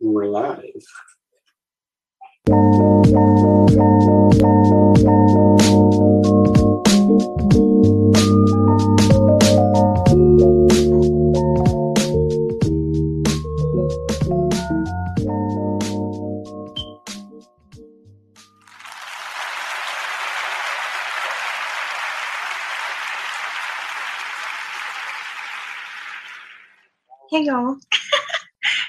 We're live. Hey y'all.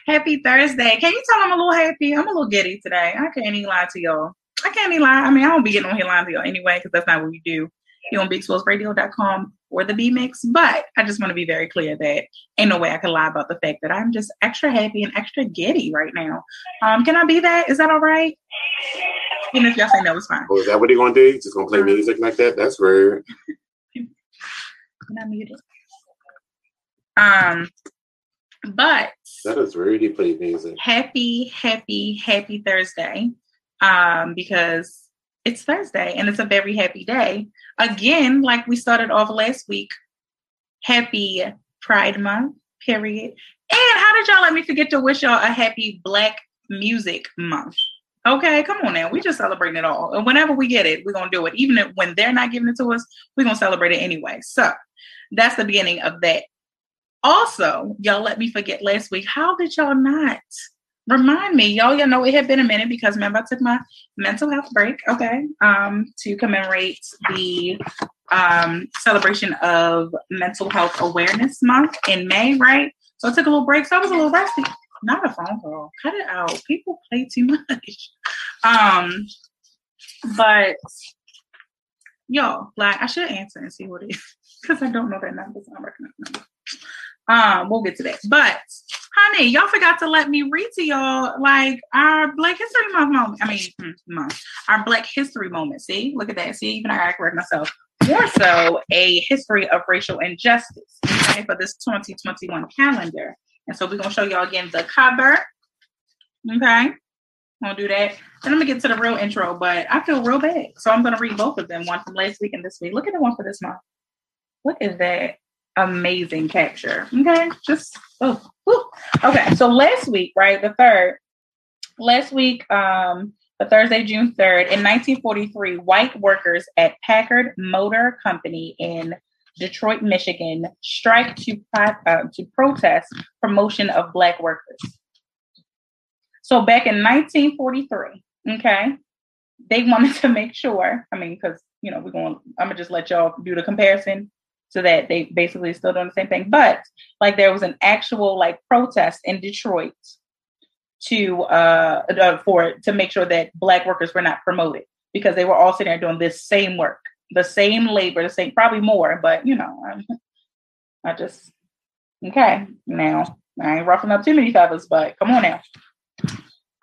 Happy Thursday. Can you tell I'm a little happy? I'm a little giddy today. I can't even lie to y'all. I can't even lie. I mean, I don't be getting on here lying to y'all anyway, because that's not what we do here on BeExposedRadio.com or the B Mix. But I just want to be very clear that ain't no way I can lie about the fact that I'm just extra happy and extra giddy right now. Um, can I be that? Is that all right? Even if y'all say no, it's fine. Oh, is that what he gonna do? Just gonna play music like that? That's weird. Can I mute it? Um, but That is really pretty amazing. happy, happy, happy Thursday. Um, because it's Thursday and it's a very happy day. Again, like we started off last week, happy Pride Month, period. And how did y'all let me forget to wish y'all a happy Black Music Month? Okay, come on now. We just celebrating it all. And whenever we get it, we're gonna do it. Even if, when they're not giving it to us, we're gonna celebrate it anyway. So that's the beginning of that. Also, y'all let me forget last week. How did y'all not remind me? Y'all, y'all know it had been a minute because remember I took my mental health break, okay, um, to commemorate the um celebration of mental health awareness month in May, right? So I took a little break. So I was a little rusty. Not a phone call. Cut it out. People play too much. Um, but y'all, like I should answer and see what it is because I don't know that number. So I recognize number. Um, we'll get to that. But honey, y'all forgot to let me read to y'all like our Black History Month moment. I mean, hmm, month. Our Black History moment. See, look at that. See, even I gotta correct myself. More so, a history of racial injustice. Okay, for this 2021 calendar. And so we're gonna show y'all again the cover. Okay. I'll do that. Then I'm gonna get to the real intro, but I feel real bad. So I'm gonna read both of them, one from last week and this week. Look at the one for this month. Look at that? Amazing capture. Okay, just oh, okay. So last week, right, the third, last week, um, the Thursday, June third, in 1943, white workers at Packard Motor Company in Detroit, Michigan, strike to uh, to protest promotion of black workers. So back in 1943, okay, they wanted to make sure. I mean, because you know we're going. I'm gonna just let y'all do the comparison so that they basically still doing the same thing. But like there was an actual like protest in Detroit to uh, uh for to make sure that black workers were not promoted because they were all sitting there doing this same work, the same labor, the same probably more, but you know, I, I just okay now I ain't roughing up too many feathers, but come on now.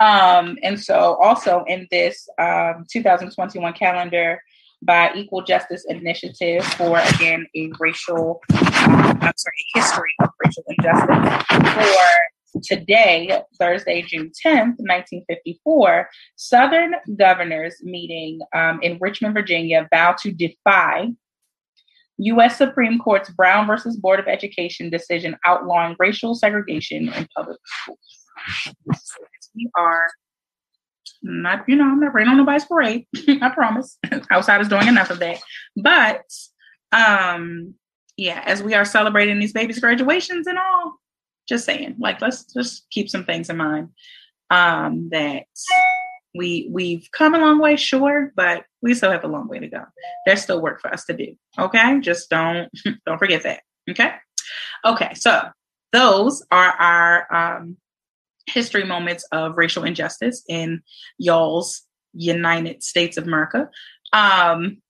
Um, and so also in this um, 2021 calendar, by Equal Justice Initiative for again a racial, um, I'm sorry, a history of racial injustice for today, Thursday, June 10th, 1954. Southern governors meeting um, in Richmond, Virginia, vow to defy U.S. Supreme Court's Brown versus Board of Education decision outlawing racial segregation in public schools. We are not, you know, I'm not raining on nobody's parade. I promise. Outside is doing enough of that. But um, yeah, as we are celebrating these babies' graduations and all, just saying, like let's just keep some things in mind. Um, that we we've come a long way, sure, but we still have a long way to go. There's still work for us to do. Okay. Just don't don't forget that. Okay. Okay, so those are our um history moments of racial injustice in y'all's United States of America. Um,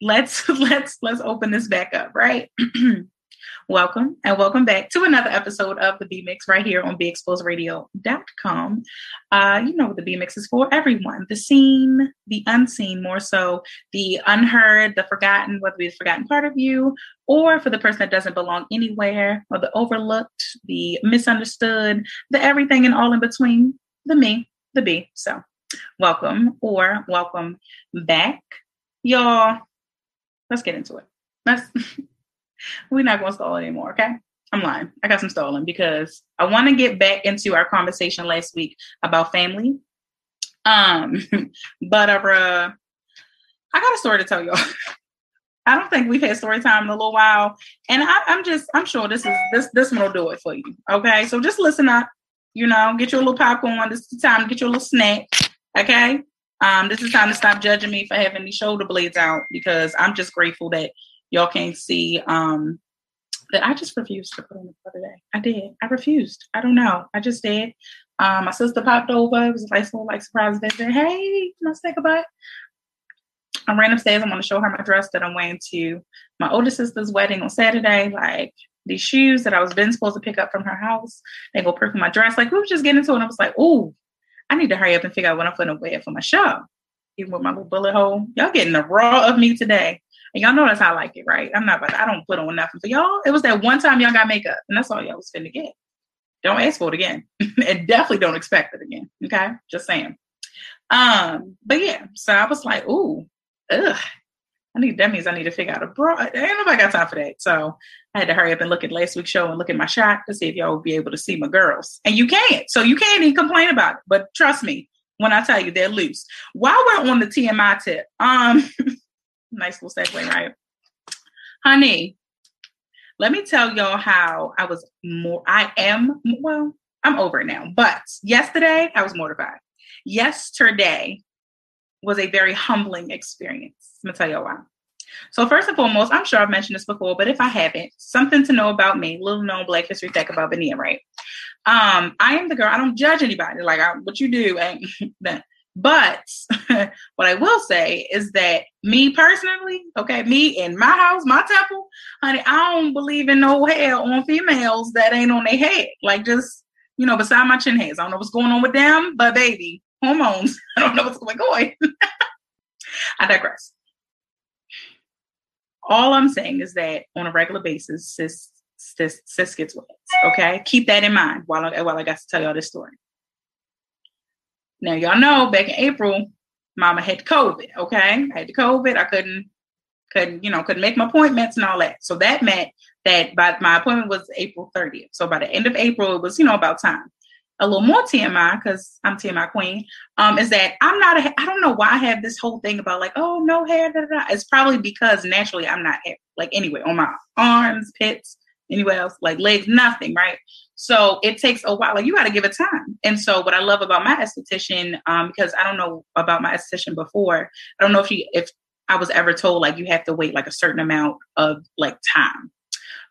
let's let's let's open this back up, right? welcome and welcome back to another episode of the B Mix right here on BeExposedRadio.com. Uh, you know what the B Mix is for everyone the seen, the unseen, more so the unheard, the forgotten, whether it's forgotten part of you or for the person that doesn't belong anywhere, or the overlooked, the misunderstood, the everything and all in between, the me, the B. So, welcome or welcome back, y'all. Let's get into it. Let's. We're not going to stall anymore, okay? I'm lying. I got some stolen because I want to get back into our conversation last week about family. Um, but uh, I got a story to tell y'all. I don't think we've had story time in a little while, and I, I'm just I'm sure this is this this one will do it for you. Okay, so just listen up. You know, get your little popcorn. This is the time to get your little snack. Okay. Um, this is time to stop judging me for having these shoulder blades out because I'm just grateful that y'all can't see um that I just refused to put on the other day. I did. I refused. I don't know. I just did. Um, my sister popped over. It was a nice little like surprise visit. Hey, can I say goodbye? I ran upstairs. I'm going to show her my dress that I'm wearing to my older sister's wedding on Saturday. Like these shoes that I was been supposed to pick up from her house. They go perfect my dress. Like we were just getting into it. And I was like, oh, I need to hurry up and figure out what I'm going to wear for my show. Even with my little bullet hole. Y'all getting the raw of me today. And y'all know that's how I like it, right? I'm not about to, I don't put on nothing for y'all. It was that one time y'all got makeup, and that's all y'all was finna get. Don't ask for it again. and definitely don't expect it again. Okay. Just saying. Um, but yeah, so I was like, ooh, ugh. I need that means I need to figure out a bra. Ain't nobody got time for that. So I had to hurry up and look at last week's show and look at my shot to see if y'all would be able to see my girls. And you can't. So you can't even complain about it. But trust me when I tell you they're loose. While we're on the TMI tip, um, nice little segue, right? Honey, let me tell y'all how I was more, I am, well, I'm over it now. But yesterday I was mortified. Yesterday was a very humbling experience. I'm gonna tell y'all why. So first and foremost, I'm sure I've mentioned this before, but if I haven't, something to know about me, little known Black History fact about Benia, right? Um, I am the girl. I don't judge anybody. Like I, what you do ain't But what I will say is that me personally, okay, me in my house, my temple, honey, I don't believe in no hair on females that ain't on their head. Like just, you know, beside my chin hairs. I don't know what's going on with them, but baby, hormones. I don't know what's going on. I digress. All I'm saying is that on a regular basis, sis, sis, sis gets wet. Okay, keep that in mind while I, while I got to tell y'all this story. Now y'all know back in April, Mama had COVID. Okay, I had the COVID. I couldn't couldn't you know couldn't make my appointments and all that. So that meant that by my appointment was April 30th. So by the end of April, it was you know about time a little more TMI because I'm TMI queen. Um, is that I'm not a, I don't know why I have this whole thing about like oh no hair. Da, da, da. It's probably because naturally I'm not hair like anyway on my arms, pits, anywhere else like legs, nothing right. So it takes a while. Like you got to give it time. And so what I love about my esthetician, um, because I don't know about my esthetician before. I don't know if she if I was ever told like you have to wait like a certain amount of like time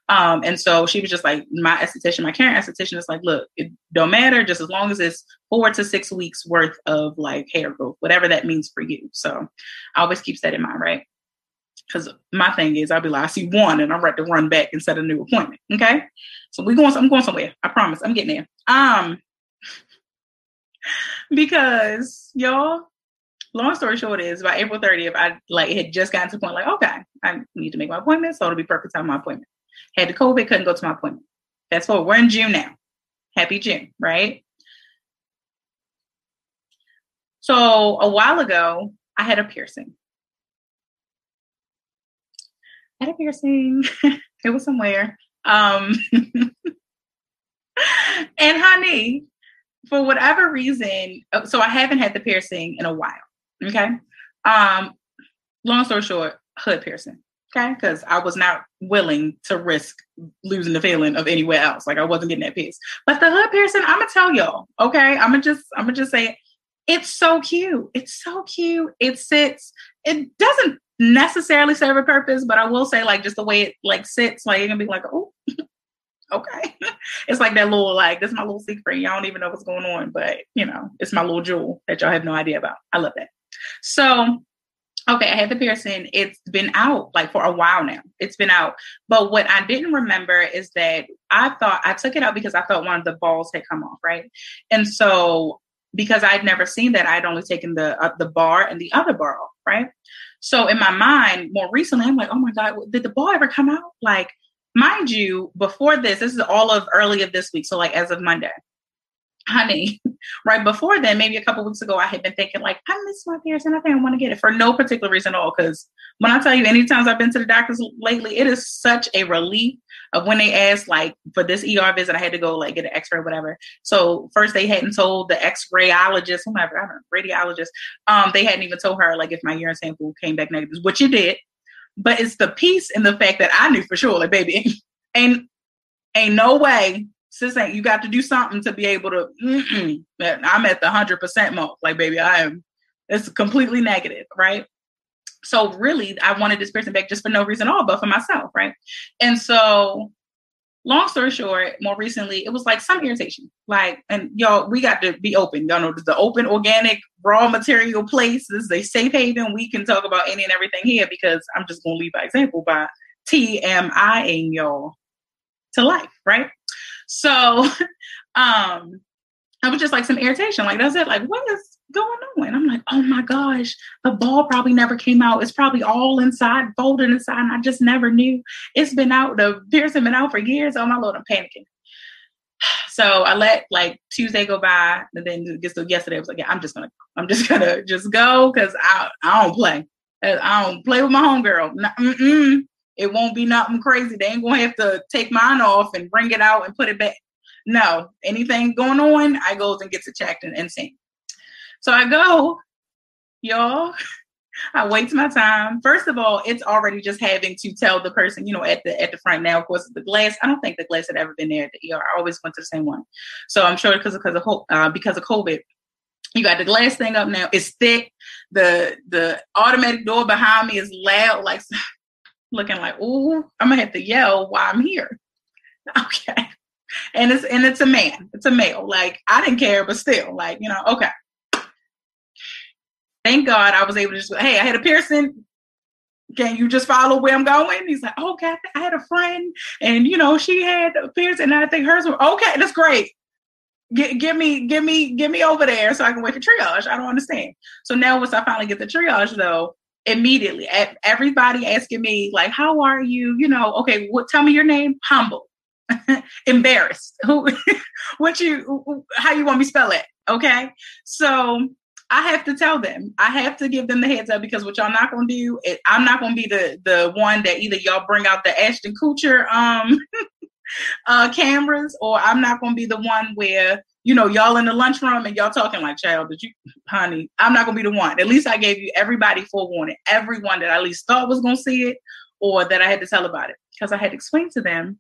um, and so she was just like, my esthetician, my current esthetician is like, look, it don't matter, just as long as it's four to six weeks worth of like hair growth, whatever that means for you. So I always keeps that in mind, right? Because my thing is, I'll be like, I see one, and I'm ready to run back and set a new appointment. Okay, so we going. I'm going somewhere. I promise. I'm getting there. Um, because y'all, long story short is by April 30th, I like had just gotten to the point like, okay, I need to make my appointment, so it'll be perfect time my appointment. Had the COVID, couldn't go to my appointment. That's forward, we're in June now. Happy June, right? So a while ago, I had a piercing. I had a piercing. it was somewhere. Um, and honey, for whatever reason, uh, so I haven't had the piercing in a while. Okay. Um, long story short, hood piercing. Okay. Because I was not willing to risk losing the feeling of anywhere else. Like I wasn't getting that piece. But the hood piercing, I'm gonna tell y'all. Okay. I'm gonna just I'm gonna just say it. It's so cute. It's so cute. It sits. It doesn't necessarily serve a purpose, but I will say like just the way it like sits, like you're gonna be like, oh, okay. it's like that little like this is my little secret. Y'all don't even know what's going on, but you know, it's my little jewel that y'all have no idea about. I love that. So Okay, I had the piercing. It's been out like for a while now. It's been out. But what I didn't remember is that I thought I took it out because I thought one of the balls had come off, right? And so because I'd never seen that, I'd only taken the uh, the bar and the other bar off, right? So in my mind, more recently, I'm like, oh my god, did the ball ever come out? Like, mind you, before this, this is all of early of this week, so like as of Monday, honey, right before then, maybe a couple weeks ago, I had been thinking like, I miss my parents and I think I want to get it for no particular reason at all. Because when I tell you, any times I've been to the doctors lately, it is such a relief of when they asked like for this ER visit, I had to go like get an X-ray whatever. So first they hadn't told the X-rayologist, whomever, I don't know, radiologist, um, they hadn't even told her like if my urine sample came back negative, which it did. But it's the peace in the fact that I knew for sure, like baby, ain't ain't no way sis ain't you got to do something to be able to i'm at the 100% mark. Like baby i am. It's completely negative right? So really i wanted this person back just for no reason at all but for myself right? And so long story short more recently it was like some irritation. Like and y'all we got to be open. Y'all know the open organic raw material place this is a safe haven. We can talk about any and everything here because i'm just to leave by example by tmi y'all to life right so um I was just like some irritation. Like that's it. Like what is going on? I'm like, oh my gosh, the ball probably never came out. It's probably all inside, folded inside, and I just never knew. It's been out. The piercing been out for years. Oh my lord, I'm panicking. So I let like Tuesday go by, and then to yesterday. I was like, yeah, I'm just gonna, I'm just gonna just go because I, I don't play. I don't play with my homegirl. It won't be nothing crazy. They ain't gonna have to take mine off and bring it out and put it back. No, anything going on, I goes and gets it checked and, and seen. So I go, y'all. I wait my time. First of all, it's already just having to tell the person, you know, at the at the front. Now, of course, the glass. I don't think the glass had ever been there at the ER. I always went to the same one. So I'm sure because of because of uh, because of COVID, you got the glass thing up now. It's thick. The the automatic door behind me is loud. Like looking like, oh, I'm gonna have to yell while I'm here. Okay. And it's and it's a man. It's a male. Like I didn't care, but still, like, you know, okay. Thank God I was able to just hey, I had a piercing. Can you just follow where I'm going? He's like, oh, okay, I had a friend, and you know, she had a piercing, and I think hers were okay, that's great. Get, give me, give me, get me over there so I can wait for triage. I don't understand. So now once I finally get the triage though, immediately. Everybody asking me like, "How are you?" You know, okay, what? Tell me your name. Humble, embarrassed. Who? what you? How you want me spell it? Okay, so I have to tell them. I have to give them the heads up because what y'all not gonna do, it, I'm not gonna be the the one that either y'all bring out the Ashton Kutcher um uh cameras, or I'm not gonna be the one where you know, y'all in the lunchroom and y'all talking like, child, did you, honey, I'm not gonna be the one. At least I gave you everybody forewarning, everyone that I at least thought was gonna see it or that I had to tell about it. Because I had to explain to them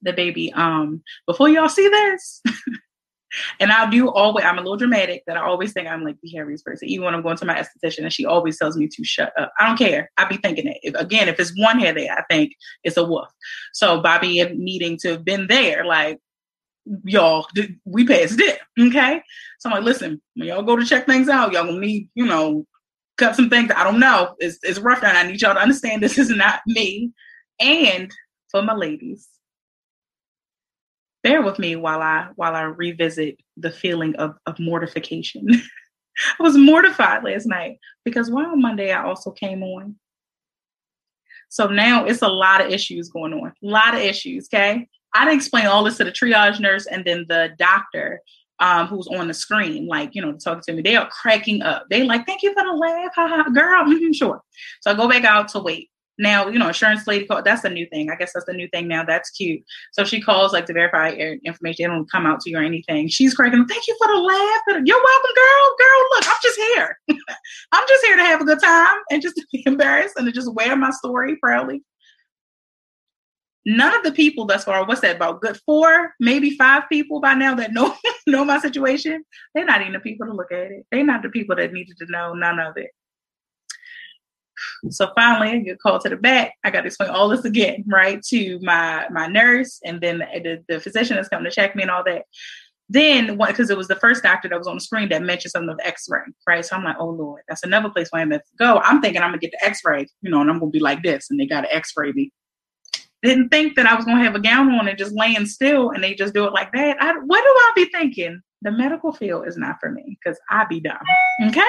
the baby, um, before y'all see this, and I do always, I'm a little dramatic that I always think I'm like the hairiest person, even when I'm going to my esthetician and she always tells me to shut up. I don't care. I'd be thinking it. If, again, if it's one hair there, I think it's a wolf. So Bobby needing to have been there, like, y'all, we passed it. Okay. So I'm like, listen, when y'all go to check things out, y'all gonna need, you know, cut some things. I don't know. It's, it's rough and I need y'all to understand this is not me. And for my ladies, bear with me while I while I revisit the feeling of, of mortification. I was mortified last night because while Monday I also came on. So now it's a lot of issues going on. A lot of issues, okay? I didn't explain all this to the triage nurse and then the doctor um, who's on the screen, like, you know, talking to me. They are cracking up. They like, thank you for the laugh. Ha, ha. Girl, mm-hmm, sure. So I go back out to wait. Now, you know, insurance lady called. that's a new thing. I guess that's the new thing now. That's cute. So she calls like to verify information. They don't come out to you or anything. She's cracking. Thank you for the laugh. You're welcome, girl. Girl, look, I'm just here. I'm just here to have a good time and just to be embarrassed and to just wear my story proudly none of the people thus far, what's that about? Good four, maybe five people by now that know know my situation. They're not even the people to look at it. They're not the people that needed to know none of it. So finally, I get called to the back. I got to explain all this again, right, to my my nurse, and then the, the physician that's coming to check me and all that. Then, because it was the first doctor that was on the screen that mentioned something of X-ray, right? So I'm like, oh Lord, that's another place where I'm to go. I'm thinking I'm gonna get the X-ray, you know, and I'm gonna be like this, and they got to X-ray me didn't think that I was gonna have a gown on and just laying still, and they just do it like that. I, what do I be thinking? The medical field is not for me because I be dumb. Okay,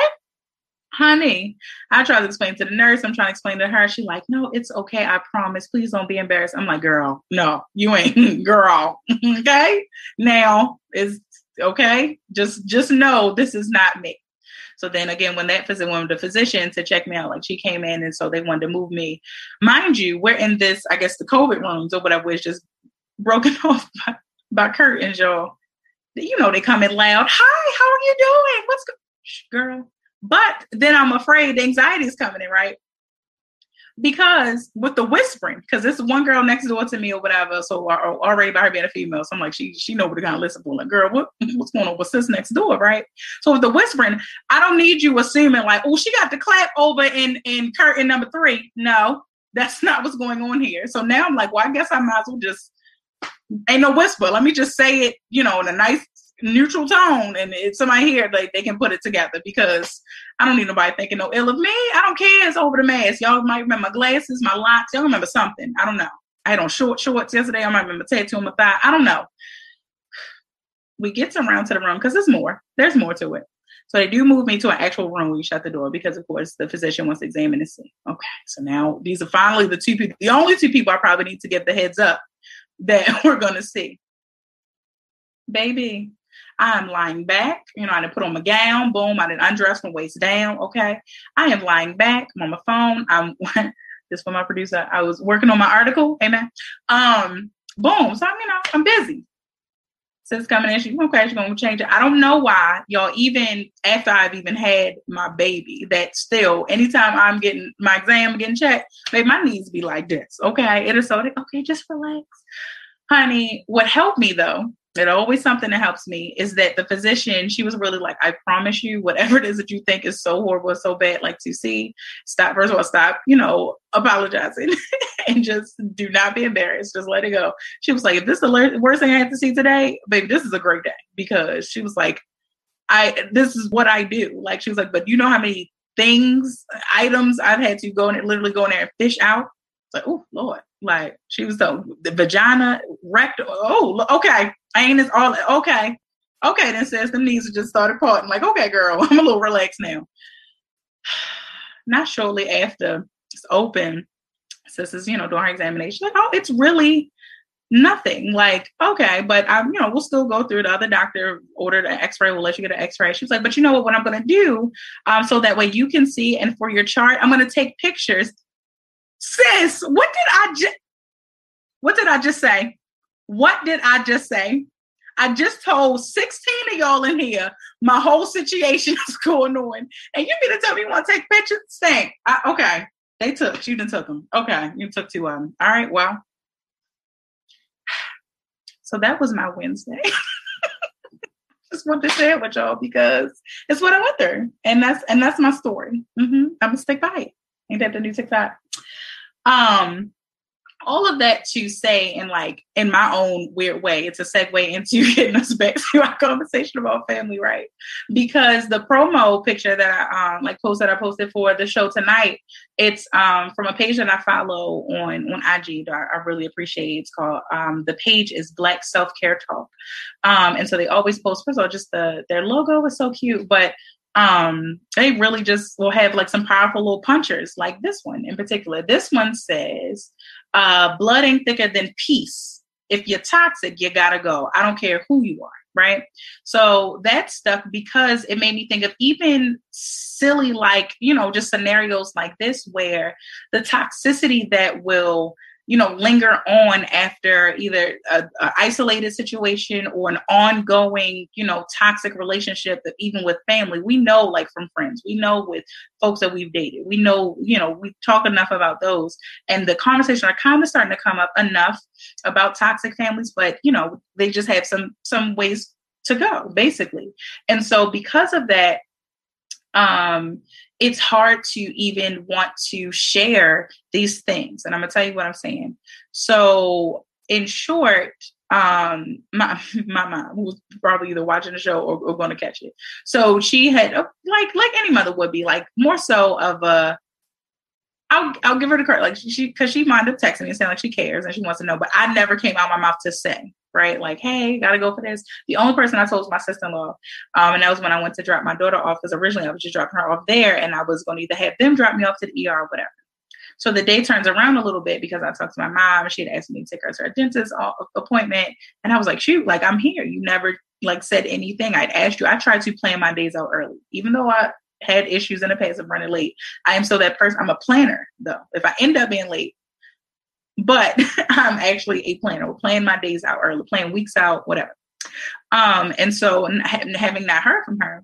honey. I try to explain to the nurse. I'm trying to explain to her. She like, no, it's okay. I promise. Please don't be embarrassed. I'm like, girl, no, you ain't, girl. okay. Now is Okay, just just know this is not me. So then again, when that physician, when the physician to check me out, like she came in and so they wanted to move me. Mind you, we're in this, I guess the COVID rooms or whatever, it's just broken off by, by curtains, y'all. You know, they come in loud. Hi, how are you doing? What's good, girl? But then I'm afraid the anxiety is coming in, right? Because with the whispering, because this one girl next door to me or whatever, so already by her being a female, so I'm like, she she know what to kind of listen for. Like, girl, what what's going on with sis next door, right? So with the whispering, I don't need you assuming like, oh, she got the clap over in in curtain number three. No, that's not what's going on here. So now I'm like, well, I guess I might as well just ain't no whisper. Let me just say it, you know, in a nice neutral tone and if somebody here like they can put it together because I don't need nobody thinking no ill of me. I don't care. It's over the mask. Y'all might remember my glasses, my locks. Y'all remember something. I don't know. I had on short shorts yesterday. I might remember tattoo on my thigh. I don't know. We get around to the room because there's more. There's more to it. So they do move me to an actual room where you shut the door because, of course, the physician wants to examine and see. Okay, so now these are finally the two people, the only two people I probably need to get the heads up that we're going to see. Baby, I am lying back. You know, I didn't put on my gown. Boom, I didn't undress from waist down. Okay. I am lying back. I'm on my phone. I'm this for my producer. I was working on my article. Amen. Um, boom. So I'm, you know, I'm busy. Since coming in, she okay, she's gonna change it. I don't know why, y'all, even after I've even had my baby, that still anytime I'm getting my exam getting checked, babe, my knees be like this. Okay. It is so okay, just relax. Honey, what helped me though it always something that helps me is that the physician she was really like i promise you whatever it is that you think is so horrible so bad like to see stop first of all stop you know apologizing and just do not be embarrassed just let it go. She was like if this is the worst thing i have to see today baby this is a great day. Because she was like i this is what i do. Like she was like but you know how many things items i've had to go and literally go in there and fish out like oh lord like she was so the vagina rectal. Oh, okay. Anus all okay. Okay, then says the knees just started parting. Like, okay, girl, I'm a little relaxed now. Not shortly after it's open, is you know, during her examination, like, oh, it's really nothing. Like, okay, but I'm, you know, we'll still go through. The other doctor ordered an X-ray. We'll let you get an X-ray. She was like, but you know what? What I'm going to do, um, so that way you can see, and for your chart, I'm going to take pictures Sis, what did I just what did I just say? What did I just say? I just told 16 of y'all in here my whole situation is going on. And you mean to tell me you want to take pictures? Thank. Okay. They took. You didn't took them. Okay. You took two of them. All right. Well. So that was my Wednesday. just want to share it with y'all because it's what I went through. And that's and that's my story. Mm-hmm. I'm gonna stick by it. Ain't that the new TikTok? Um, all of that to say in like in my own weird way it's a segue into getting us back to our conversation about family right? Because the promo picture that i um like post that i posted for the show tonight it's um from a page that i follow on on ig that i really appreciate. It's called um the page is black self-care talk. Um and so they always post first of all just the their logo is so cute but um, they really just will have like some powerful little punchers, like this one in particular. This one says, uh, blood ain't thicker than peace. If you're toxic, you gotta go. I don't care who you are, right? So that stuff because it made me think of even silly, like, you know, just scenarios like this where the toxicity that will you know linger on after either a, a, isolated situation or an ongoing you know toxic relationship even with family. We know like from friends. We know with folks that we've dated. We know you know we talk enough about those. And the conversation are kind of starting to come up enough about toxic families but you know they just have some some ways to go basically. And so because of that um it's hard to even want to share these things. And I'm gonna tell you what I'm saying. So, in short, um, my my mom who was probably either watching the show or, or going to catch it. So she had like like any mother would be like more so of a. I'll I'll give her the credit like she because she, up texting me and saying like she cares and she wants to know, but I never came out my mouth to say right? Like, hey, gotta go for this. The only person I told was my sister-in-law. Um, and that was when I went to drop my daughter off because originally I was just dropping her off there and I was gonna either have them drop me off to the ER or whatever. So the day turns around a little bit because I talked to my mom. And she had asked me to take her to her dentist appointment, and I was like, "Shoot, like I'm here. You never like said anything. I'd asked you. I tried to plan my days out early, even though I had issues in the past of running late. I am so that person. I'm a planner though. If I end up being late, but I'm actually a planner. We're planning my days out early, planning weeks out, whatever. Um, and so having not heard from her,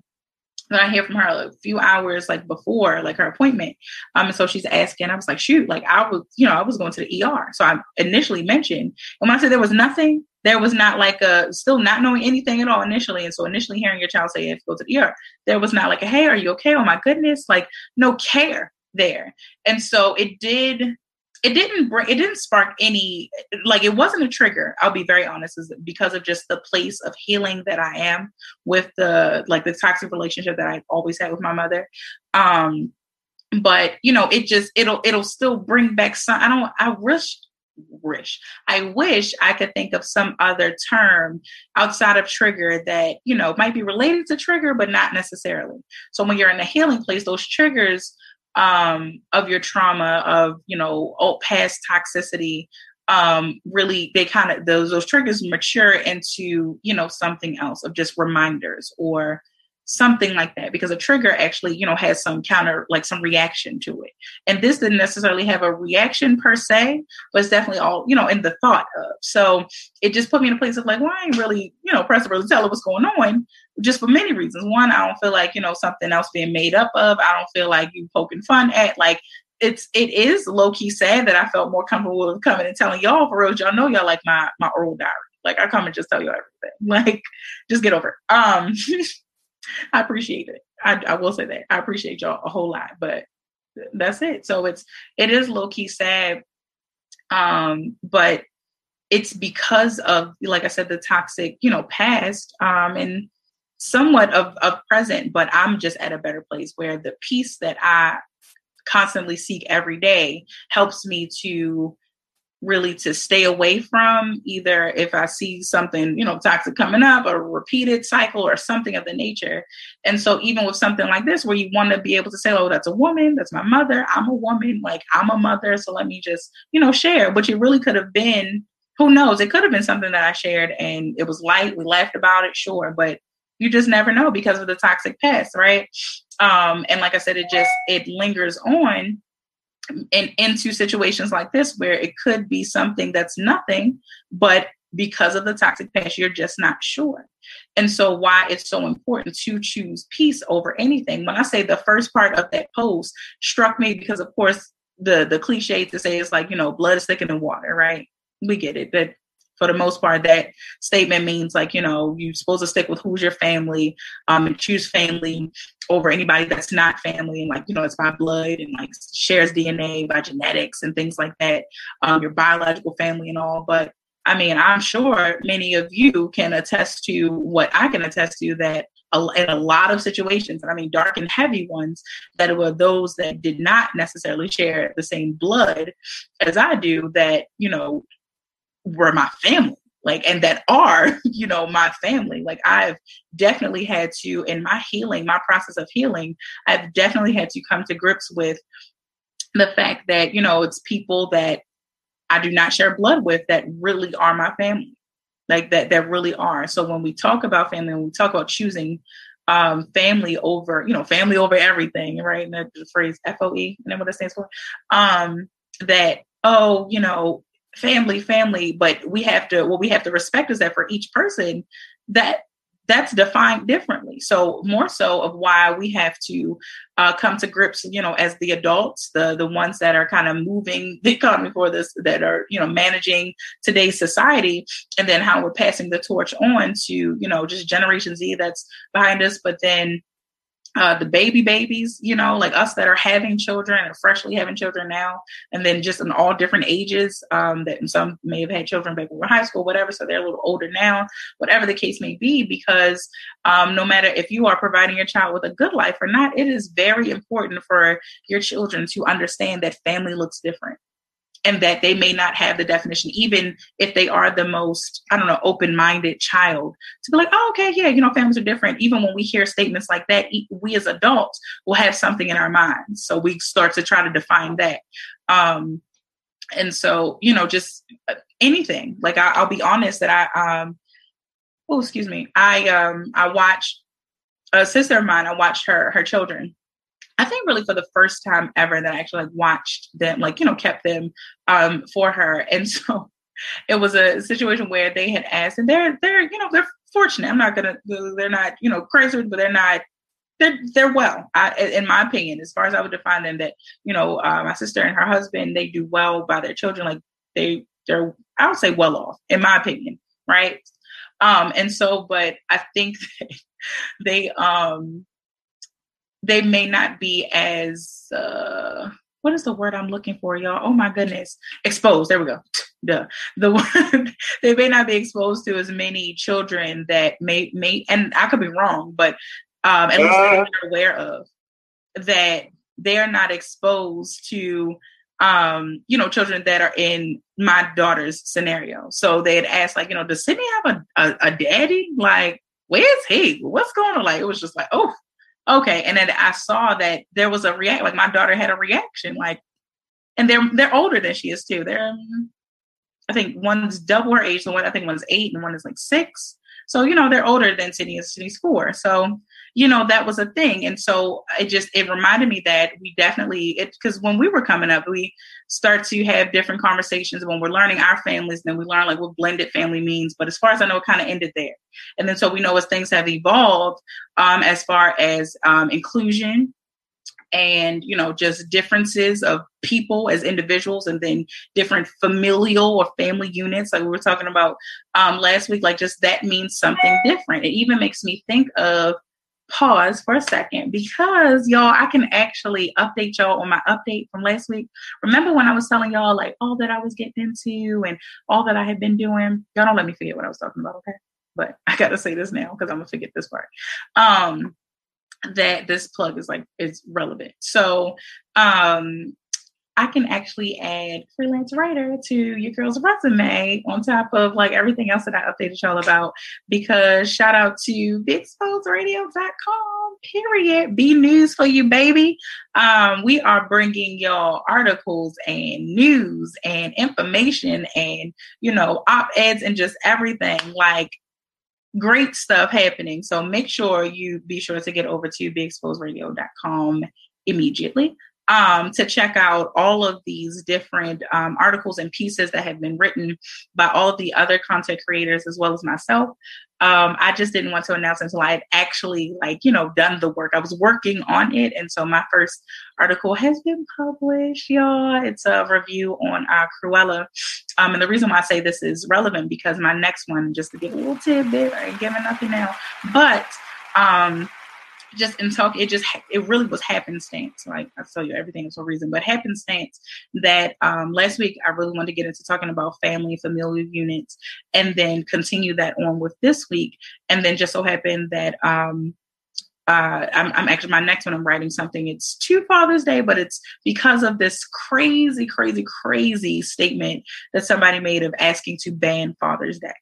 then I hear from her a few hours like before like her appointment. Um, and so she's asking, I was like, shoot, like I was, you know, I was going to the ER. So I initially mentioned, and when I said there was nothing, there was not like a still not knowing anything at all initially. And so initially hearing your child say you have to the ER, there was not like a hey, are you okay? Oh my goodness, like no care there. And so it did it didn't bring it didn't spark any like it wasn't a trigger i'll be very honest is because of just the place of healing that i am with the like the toxic relationship that i've always had with my mother um but you know it just it'll it'll still bring back some i don't i wish wish. I wish i could think of some other term outside of trigger that you know might be related to trigger but not necessarily. So when you're in a healing place those triggers um, of your trauma, of you know, old past toxicity, um, really they kind of those those triggers mature into you know something else of just reminders or something like that because a trigger actually you know has some counter like some reaction to it and this didn't necessarily have a reaction per se but it's definitely all you know in the thought of so it just put me in a place of like well i ain't really you know press really tell her what's going on just for many reasons one i don't feel like you know something else being made up of i don't feel like you poking fun at like it's it is low key sad that I felt more comfortable with coming and telling y'all for real. Y'all know y'all like my my oral diary. Like I come and just tell you everything. Like just get over it. Um I appreciate it. I, I will say that I appreciate y'all a whole lot, but that's it. So it's it is low key sad, um, but it's because of like I said, the toxic, you know, past, um, and somewhat of of present. But I'm just at a better place where the peace that I constantly seek every day helps me to really to stay away from either if I see something, you know, toxic coming up, a repeated cycle or something of the nature. And so even with something like this, where you want to be able to say, oh, that's a woman, that's my mother, I'm a woman, like I'm a mother, so let me just, you know, share. But it really could have been, who knows, it could have been something that I shared and it was light, we laughed about it, sure, but you just never know because of the toxic past, right? Um, and like I said, it just it lingers on and into situations like this where it could be something that's nothing, but because of the toxic past, you're just not sure. And so, why it's so important to choose peace over anything. When I say the first part of that post struck me because, of course, the the cliche to say is like you know blood is thicker than water, right? We get it. That for the most part, that statement means like, you know, you're supposed to stick with who's your family um, and choose family over anybody that's not family. And like, you know, it's by blood and like shares DNA by genetics and things like that, um, your biological family and all. But I mean, I'm sure many of you can attest to what I can attest to that in a lot of situations, I mean, dark and heavy ones, that were those that did not necessarily share the same blood as I do, that, you know, were my family like and that are you know my family. Like i've definitely had to in my healing my process of healing i've definitely had to come to grips with the fact that you know it's people that i do not share blood with that really are my family like that that really are. So when we talk about family when we talk about choosing um, family over you know family over everything right? And that the phrase foe and what that stands for? Um, that oh you know family, family, but we have to what we have to respect is that for each person, that that's defined differently. So more so of why we have to uh, come to grips, you know, as the adults, the the ones that are kind of moving the economy for this, that are you know managing today's society, and then how we're passing the torch on to you know just Generation Z that's behind us, but then uh, the baby babies, you know, like us that are having children and freshly having children now, and then just in all different ages. Um, that some may have had children back when we were high school, whatever. So they're a little older now, whatever the case may be. Because um, no matter if you are providing your child with a good life or not, it is very important for your children to understand that family looks different and that they may not have the definition, even if they are the most, I don't know, open minded child, to be like, oh, okay, yeah, you know, families are different. Even when we hear statements like that, we as adults will have something in our minds. So we start to try to define that. Um, and so, you know, just uh, anything. Like I, will be honest that I, um, oh, excuse me, I, um, I watched a sister of mine. I watched her, her children I think really for the first time ever that I actually like watched them, like, you know, kept them um for her. And so it was a situation where they had asked, and they're they're, you know, they're fortunate. I'm not gonna they're not, you know, crazy, but they're not they're they're well, I, in my opinion, as far as I would define them. That you know, uh, my sister and her husband, they do well by their children. Like they they're I would say well off, in my opinion, right? Um, and so, but I think they um they may not be as uh what is the word I'm looking for, y'all? Oh my goodness. Exposed. There we go. Duh. The one they may not be exposed to as many children that may may and I could be wrong, but um at least uh, they're aware of that they're not exposed to um, you know, children that are in my daughter's scenario. So they had asked, like, you know, does Sydney have a, a, a daddy? Like, where's he? What's going on? Like, it was just like, oh, okay. And then I saw that there was a react, like my daughter had a reaction, like, and they're they're older than she is too. They're, I think one's double her age, the one I think one's eight, and one is like six. So you know they're older than Sydney is. Sydney's four. So you know that was a thing. And so it just it reminded me that we definitely it because when we were coming up we start to have different conversations. When we're learning our families then we learn like what blended family means. But as far as i know it kind of ended there. And then so we know as things have evolved um, as far as um, inclusion and you know just differences of people as individuals and then different familial or family units like we were talking about um, last week like just that means something different. It even makes me think of pause for a second because y'all, I can actually update y'all on my update from last week. Remember when I was telling y'all like all that I was getting into and all that I had been doing? Y'all don't let me forget what I was talking about, okay? But I gotta say this now because I'm gonna forget this part. Um that this plug is like is relevant. So um I can actually add freelance writer to your girl's resume on top of like everything else that I updated y'all about. Because shout out to BeExposedRadio.com, period. Be news for you, baby. Um, we are bringing y'all articles and news and information and, you know, op eds and just everything like great stuff happening. So make sure you be sure to get over to BeExposedRadio.com immediately um, to check out all of these different um, articles and pieces that have been written by all of the other content creators as well as myself. Um, I just didn't want to announce until I had actually, like, you know, done the work. I was working on it, and so my first article has been published, y'all. It's a review on uh, Cruella, um, and the reason why I say this is relevant because my next one, just to give a little tidbit, I ain't giving nothing now, but um, just in talk, it just it really was happenstance. Like I tell you, everything is for a reason, but happenstance that um, last week I really wanted to get into talking about family familial units, and then continue that on with this week, and then just so happened that um, uh, I'm, I'm, actually my next one. I'm writing something. It's to Father's Day, but it's because of this crazy, crazy, crazy statement that somebody made of asking to ban Father's Day.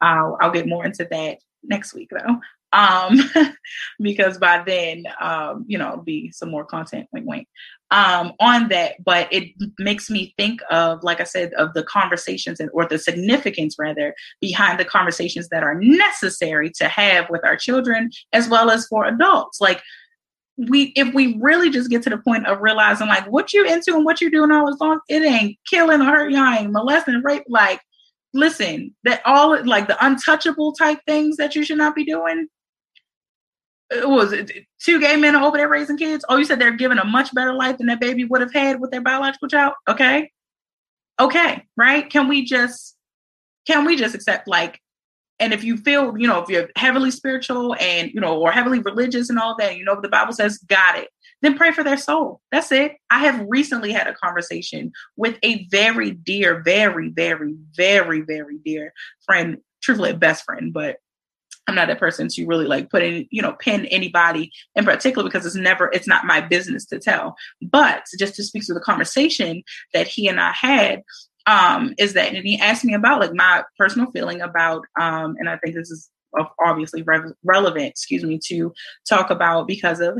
Uh, I'll get more into that next week, though um, because by then, um, you know, be some more content, wink, wink, um, on that. But it makes me think of, like I said, of the conversations and or the significance rather behind the conversations that are necessary to have with our children as well as for adults. Like we if we really just get to the point of realizing like what you into and what you're doing all this long, it ain't killing or hurt, you ain't molesting, rape, like listen, that all like the untouchable type things that you should not be doing, Uh, was it two gay men over there raising kids? Oh, you said they're given a much better life than that baby would have had with their biological child. Okay, okay, right? Can we just can we just accept like? And if you feel, you know, if you're heavily spiritual and you know, or heavily religious and all that, you know, the Bible says, got it. Then pray for their soul. That's it. I have recently had a conversation with a very dear, very, very, very, very dear friend, truthfully, best friend, but I'm not a person to really like put in, you know, pin anybody in particular because it's never, it's not my business to tell. But just to speak to the conversation that he and I had, um, is that and he asked me about like my personal feeling about, um, and I think this is obviously re- relevant, excuse me, to talk about because of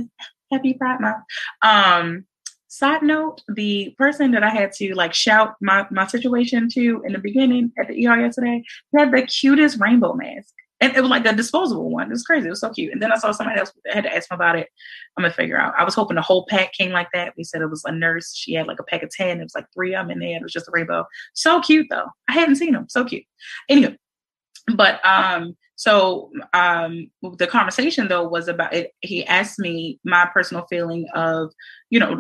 Happy Pride Month. Um, side note, the person that I had to like shout my, my situation to in the beginning at the ER yesterday had the cutest rainbow mask and it was like a disposable one. It was crazy. It was so cute. And then I saw somebody else I had to ask him about it. I'm gonna figure out. I was hoping the whole pack came like that. We said it was a nurse. She had like a pack of ten. It was like three of them in there. It was just a rainbow. So cute though. I hadn't seen them. So cute. Anyway, but um, so um, the conversation though was about it. He asked me my personal feeling of you know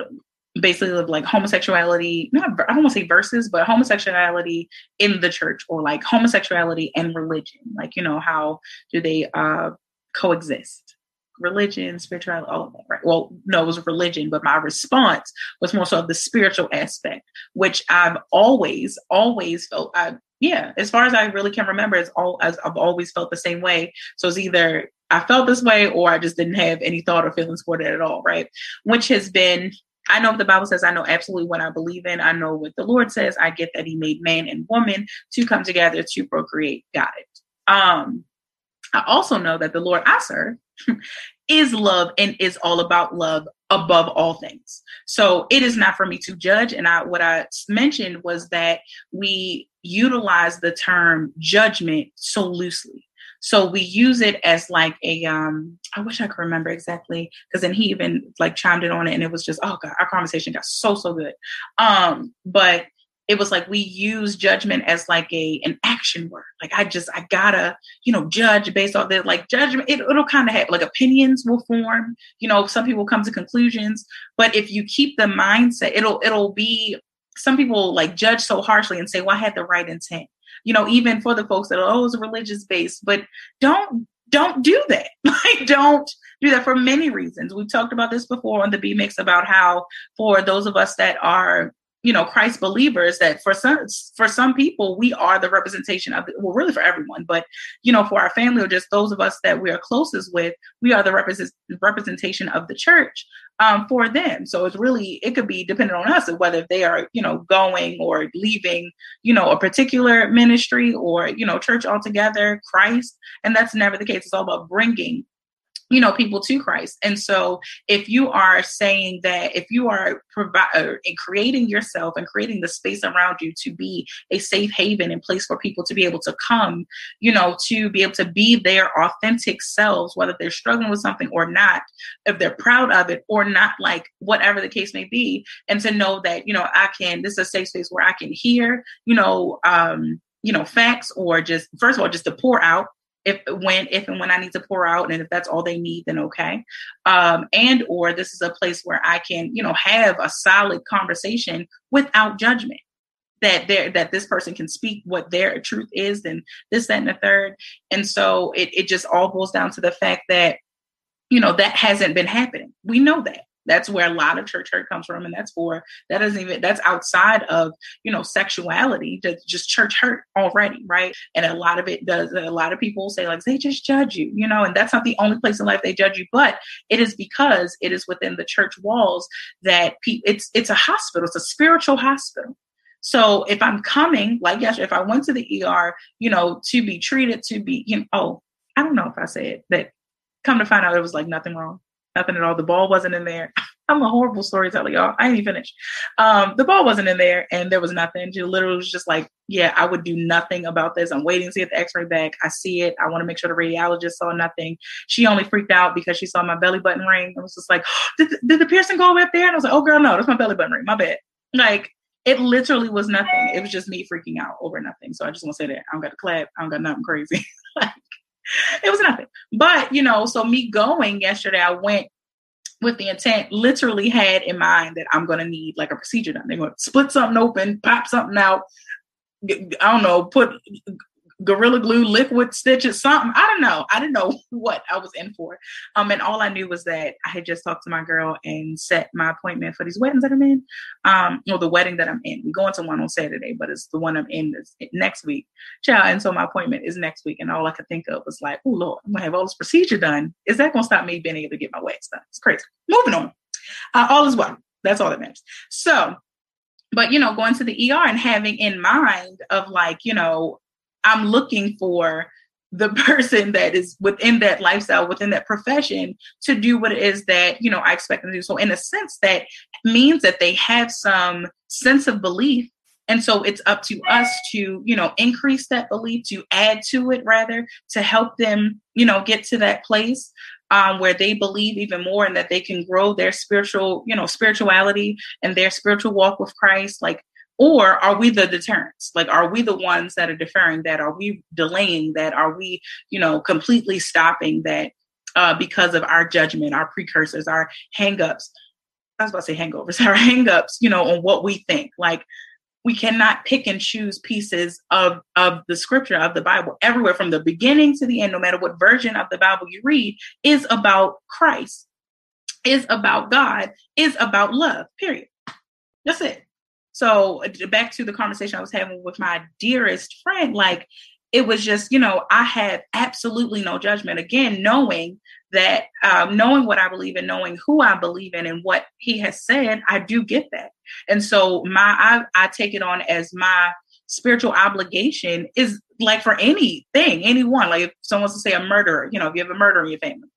basically of like homosexuality not i don't want to say verses but homosexuality in the church or like homosexuality and religion. Like you know how do they uh coexist? Religion spirituality all of that right? Well no it was religion but my response was more so of the spiritual aspect which i've always always felt i yeah as far as i really can remember it's all as i've always felt the same way. So it's either i felt this way or i just didn't have any thought or feelings for it at all right? Which has been I know what the Bible says. I know absolutely what I believe in. I know what the Lord says. I get that He made man and woman to come together to procreate. Got it. Um, I also know that the Lord I serve is love and is all about love above all things. So it is not for me to judge. And I what I mentioned was that we utilize the term judgment so loosely. So we use it as like a um I wish I could remember exactly because then he even like chimed in on it and it was just oh god our conversation got so so good. Um but it was like we use judgment as like a an action word. Like I just I gotta you know judge based off that like judgment. It, it'll kind of have like opinions will form. You know some people come to conclusions, but if you keep the mindset, it'll it'll be some people like judge so harshly and say, well I had the right intent you know, even for the folks that are, oh, it's religious based, but don't don't do that. Like, don't do that for many reasons. We've talked about this before on the B Mix about how for those of us that are you know christ believers that for some for some people we are the representation of well really for everyone but you know for our family or just those of us that we are closest with we are the represent, representation of the church um, for them. So it's really it could be dependent on us whether they are you know going or leaving you know a particular ministry or you know church altogether, Christ, and that's never the case. It's all about bringing you know people to christ. And so if you are saying that if you are providing creating yourself and creating the space around you to be a safe haven and place for people to be able to come you know to be able to be their authentic selves whether they're struggling with something or not if they're proud of it or not like whatever the case may be and to know that you know i can this is a safe space where i can hear you know um you know facts or just first of all just to pour out if when if and when i need to pour out and if that's all they need then okay. Um and or this is a place where i can you know have a solid conversation without judgment. That there that this person can speak what their truth is and this that and the third. And so it, it just all boils down to the fact that you know that hasn't been happening. We know that that's where a lot of church hurt comes from and that's for that doesn't even that's outside of you know sexuality just, just church hurt already right? And a lot of it does a lot of people say like they just judge you you know and that's not the only place in life they judge you but it is because it is within the church walls that it's it's a hospital it's a spiritual hospital. So if i'm coming like yesterday if i went to the er you know to be treated to be you know oh i don't know if i said that come to find out it was like nothing wrong nothing at all. The ball wasn't in there. I'm a horrible storyteller, y'all. I ain't even finished. Um, the ball wasn't in there, and there was nothing. She literally was just like, "Yeah, I would do nothing about this. I'm waiting to get the X-ray back. I see it. I want to make sure the radiologist saw nothing." She only freaked out because she saw my belly button ring. It was just like, "Did, did the piercing go up there?" And I was like, "Oh, girl, no, that's my belly button ring. My bad." Like it literally was nothing. It was just me freaking out over nothing. So I just want to say that I don't got to clap. I don't got nothing crazy. like, it was nothing. But you know, so me going yesterday, I went with the intent, literally had in mind that I'm gonna need like a procedure done. They're gonna split something open, pop something out, I don't know, put gorilla glue, liquid stitches, something. I don't know. I didn't know what I was in for. Um, and all I knew was that I had just talked to my girl and set my appointment for these weddings that I'm in. Um, or the wedding that I'm in. We're going to one on Saturday, but it's the one I'm in this, next week. Child, and so my appointment is next week. And all I could think of was like, oh Lord, I'm gonna have all this procedure done. Is that gonna stop me being able to get my wax done? It's crazy. Moving on. Uh, all is well. That's all that matters. So but you know going to the er and having in mind of like you know I'm looking for the person that is within that lifestyle, within that profession to do what it is that, you know, I expect them to do. So in a sense that means that they have some sense of belief. And so it's up to us to, you know, increase that belief, to add to it rather, to help them, you know, get to that place um, where they believe even more and that they can grow their spiritual, you know, spirituality and their spiritual walk with Christ. Like or are we the deterrents? Like are we the ones that are deferring that? Are we delaying that? Are we you know completely stopping that uh, because of our judgment our precursors our hangups? I was about to say hangovers our hangups you know on what we think. Like we cannot pick and choose pieces of of the scripture of the bible. Everywhere from the beginning to the end no matter what version of the bible you read is about christ is about god is about love period. That's it so back to the conversation I was having with my dearest friend, like it was just, you know, I had absolutely no judgment. Again, knowing that, um, knowing what I believe in, knowing who I believe in, and what he has said, I do get that. And so my, I, I take it on as my spiritual obligation is like for anything, anyone. Like if someone wants to say a murderer, you know, if you have a murder in your family,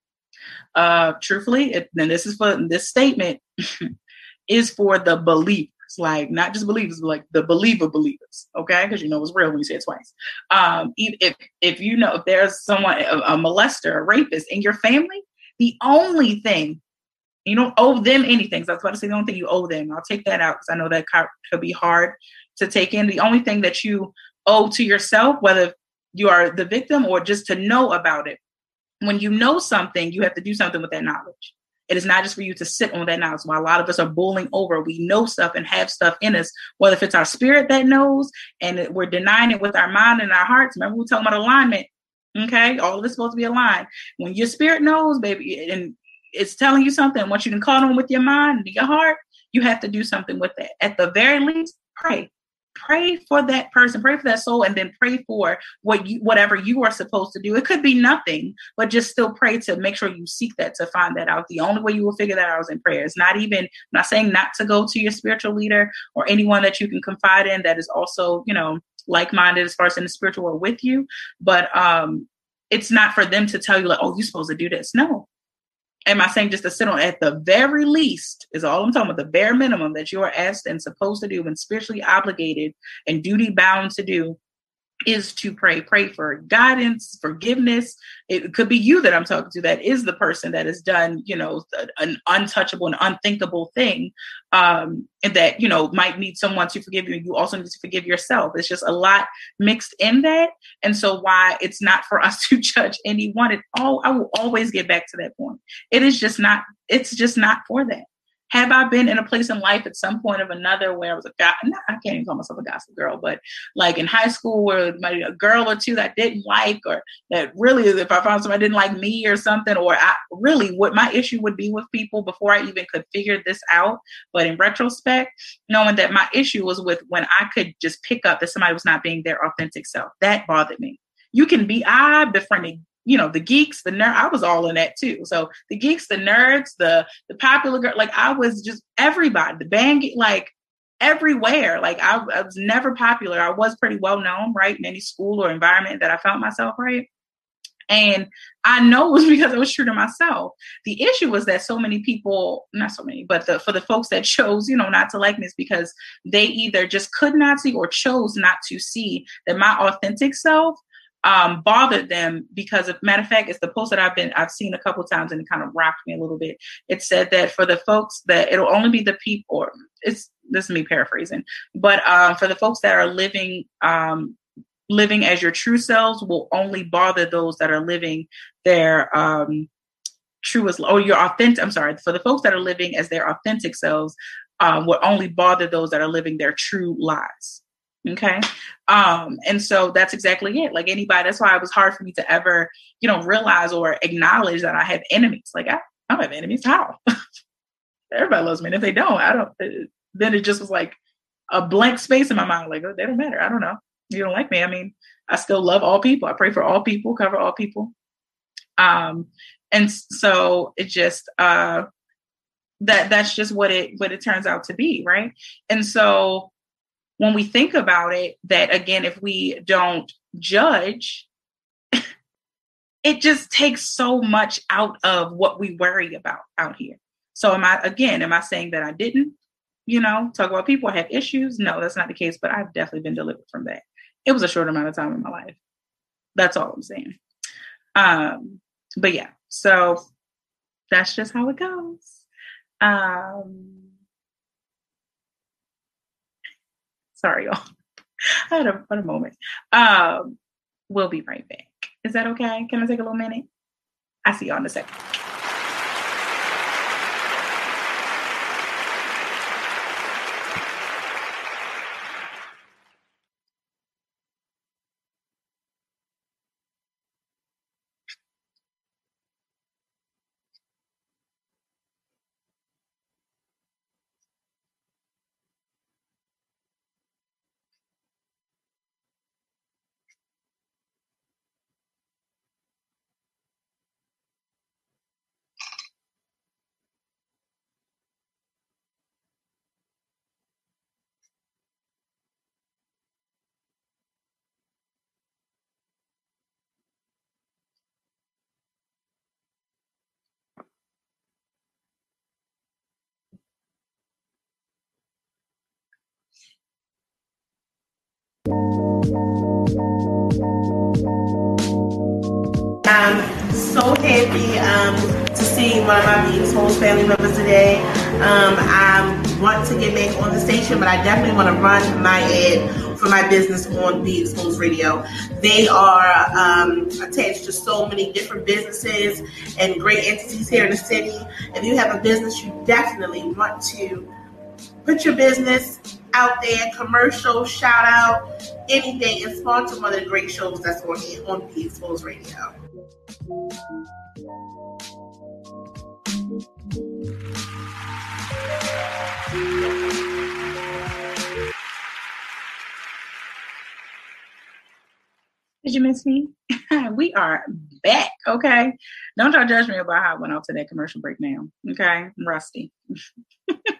uh, truthfully, it, and this is for this statement is for the belief like not just believers, but like the believer believers, okay? Because you know it's real when you say it twice. Um, if if you know if there's someone a, a molester, a rapist in your family, the only thing you don't owe them anything. So I was about to say the only thing you owe them. I'll take that out because I know that could be hard to take in. The only thing that you owe to yourself, whether you are the victim or just to know about it, when you know something, you have to do something with that knowledge. It is not just for you to sit on that knowledge. While a lot of us are bowling over, we know stuff and have stuff in us, whether if it's our spirit that knows and we're denying it with our mind and our hearts. Remember, we are talking about alignment. Okay, all of it's supposed to be aligned. When your spirit knows, baby, and it's telling you something, once you can call on with your mind and your heart, you have to do something with that. At the very least, pray pray for that person pray for that soul and then pray for what you whatever you are supposed to do. It could be nothing but just still pray to make sure you seek that to find that out. The only way you will figure that out is in prayer. It's not even I'm not saying not to go to your spiritual leader or anyone that you can confide in that is also you know like-minded as far as in the spiritual world with you but um it's not for them to tell you like oh you're supposed to do this. No am I saying just to sit on at the very least is all I'm talking about, the bare minimum that you are asked and supposed to do and spiritually obligated and duty bound to do is to pray. Pray for guidance, forgiveness. It could be you that I'm talking to that is the person that has done, you know, an untouchable and unthinkable thing. Um, and that, you know, might need someone to forgive you. You also need to forgive yourself. It's just a lot mixed in that. And so why it's not for us to judge anyone at all. I will always get back to that point. It is just not, it's just not for that have I been in a place in life at some point of another where I was a guy? Not, I can't even call myself a gossip girl, but like in high school where my, a girl or two that didn't like, or that really, if I found somebody didn't like me or something, or I really what my issue would be with people before I even could figure this out. But in retrospect, knowing that my issue was with when I could just pick up that somebody was not being their authentic self, that bothered me. You can be, I befriended you know the geeks the nerd i was all in that too. So the geeks the nerds the the popular girl like i was just everybody the band like everywhere. Like I, I was never popular. I was pretty well known right in any school or environment that i found myself right? And I know it was because I was true to myself. The issue was that so many people, not so many, but the, for the folks that chose, you know, not to like me, because they either just could not see or chose not to see that my authentic self um, bothered them because of matter of fact it's the post that i've been i've seen a couple times and it kind of rocked me a little bit. It said that for the folks that it'll only be the people or it's this is me paraphrasing but um, for the folks that are living um, living as your true selves will only bother those that are living their um, true as or your authentic i'm sorry for the folks that are living as their authentic selves um, will only bother those that are living their true lives Okay. Um, and so that's exactly it. Like anybody, that's why it was hard for me to ever, you know, realize or acknowledge that I have enemies. Like I, I don't have enemies. How? Everybody loves me. And if they don't, I don't, it, then it just was like a blank space in my mind. Like, oh, they don't matter. I don't know. You don't like me. I mean, I still love all people. I pray for all people, cover all people. Um, and so it just, uh, that that's just what it what it turns out to be right and so when we think about it, that again, if we don't judge, it just takes so much out of what we worry about out here. So am I again, am I saying that I didn't, you know, talk about people I have issues? No, that's not the case, but I've definitely been delivered from that. It was a short amount of time in my life. That's all I'm saying. Um, but yeah, so that's just how it goes. Um Sorry, y'all. I had a, moment. Um, we'll be right back. Is that okay? Can I take a little minute? I see y'all in a second. I'm so happy um, to see one of my Be Exposed family members today. Um, I want to get back on the station, but I definitely want to run my ad for my business on Be Exposed Radio. They are um, attached to so many different businesses and great entities here in the city. If you have a business, you definitely want to put your business out there, commercial, shout out, anything, and sponsor one of the great shows that's on on Be Exposed Radio. Did you miss me? we are back, okay? Don't y'all judge me about how I went off to that commercial break now, okay? I'm rusty.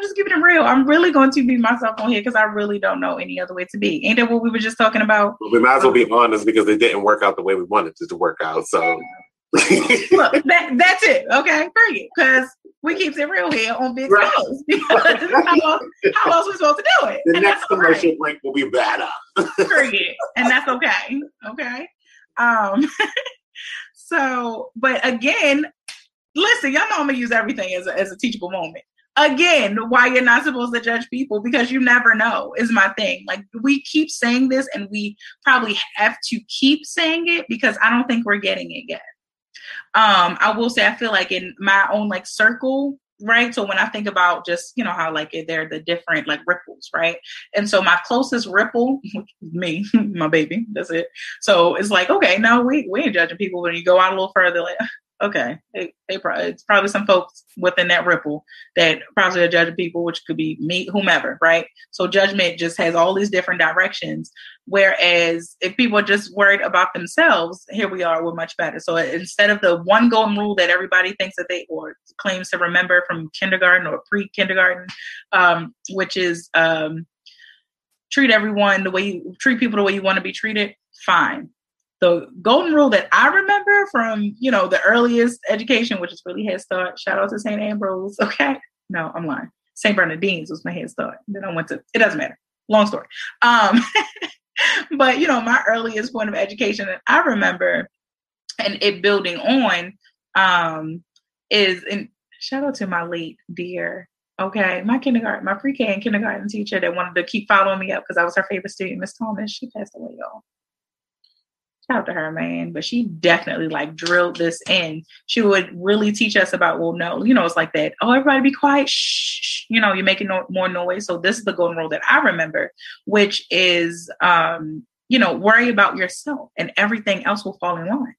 I'm just keeping it real. I'm really going to be myself on here because I really don't know any other way to be. Ain't that what we were just talking about? Well, we might as well be honest because it didn't work out the way we wanted it to work out. So Look, that, that's it. Okay, period. Because we keep it real here on Big right. how, else, how else we supposed to do it? The and next commercial break will be better. period. And that's okay. Okay. Um. so, but again, listen, y'all know I'm gonna use everything as a, as a teachable moment again why you're not supposed to judge people because you never know is my thing. Like we keep saying this and we probably have to keep saying it because i don't think we're getting it yet. Um i will say i feel like in my own like circle right? So when i think about just you know how like they're the different like ripples right? And so my closest ripple me my baby that's it. So it's like okay no we we ain't judging people when you go out a little further like okay, they, they probably it's probably some folks within that ripple that probably are judging people, which could be me, whomever, right? So judgment just has all these different directions. Whereas if people are just worried about themselves, here we are, we're much better. So instead of the one golden rule that everybody thinks that they or claims to remember from kindergarten or pre-kindergarten, um, which is um, treat everyone the way you treat people the way you want to be treated, fine the golden rule that I remember from, you know, the earliest education, which is really Head Start. Shout out to St. Ambrose. Okay. No, I'm lying. St. Bernardine's was my Head Start. Then I went to, it doesn't matter. Long story. Um, but, you know, my earliest point of education that I remember and it building on um, is, and shout out to my late dear Okay, my kindergarten, my pre-K and kindergarten teacher that wanted to keep following me up because I was her favorite student, Miss Thomas. She passed away, y'all out to her, man. But she definitely like drilled this in. She would really teach us about, well, no, you know, it's like that. Oh, everybody be quiet. Shh. You know, you're making no, more noise. So this is the golden rule that I remember, which is, um, you know, worry about yourself and everything else will fall in line.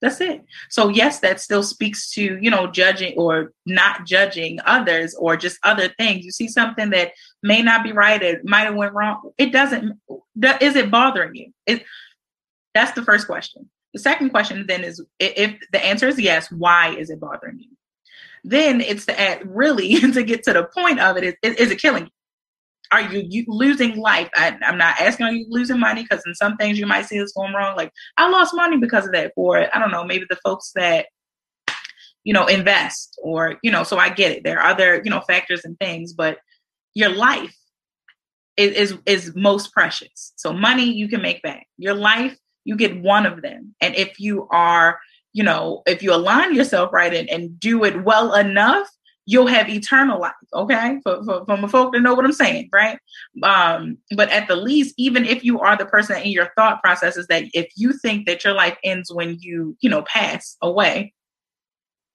That's it. So yes, that still speaks to, you know, judging or not judging others or just other things. You see something that may not be right, it might have went wrong. It doesn't is it bothering you? It that's the first question. The second question then is if the answer is yes, why is it bothering you? Then it's to add really to get to the point of it is, is it killing you? Are you, you losing life? I, am not asking are you losing money because in some things you might see this going wrong. Like I lost money because of that. For I don't know, maybe the folks that you know invest or you know. So I get it. There are other you know factors and things, but your life is is, is most precious. So money you can make back. Your life you get one of them. And if you are, you know, if you align yourself right and, and do it well enough, you'll have eternal life. Okay. For, for, for folk to know what I'm saying. Right. Um, but at the least, even if you are the person in your thought process is that if you think that your life ends when you, you know, pass away,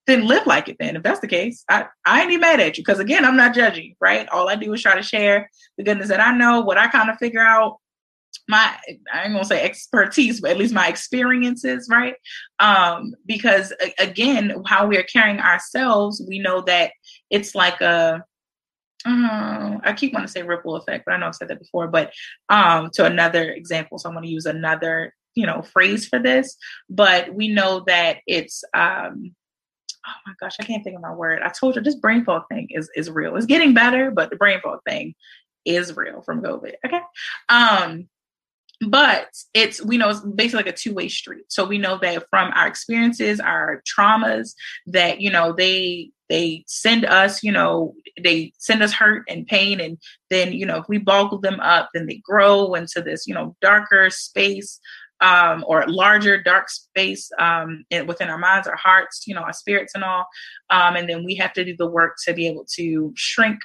then live like it then. If that's the case, I, I ain't even mad at you. Cause again, I'm not judging, right? All I do is try to share the goodness that I know, what I kind of figure out, my I ain't gonna say expertise, but at least my experiences, right? Um, because again, how we are carrying ourselves, we know that it's like a uh, I keep wanting to say ripple effect, but I know I've said that before. But um, to another example, so I'm going to use another you know phrase for this. But we know that it's um, oh my gosh, I can't think of my word. I told you this brain fog thing is is real. It's getting better, but the brain fog thing is real from COVID. Okay. Um, but it's we know it's basically like a two-way street. So we know that from our experiences our traumas that you know they they send us you know they send us hurt and pain. And then you know if we boggle them up then they grow into this you know darker space um, or larger dark space um, in, within our minds our hearts you know our spirits and all. Um, and then we have to do the work to be able to shrink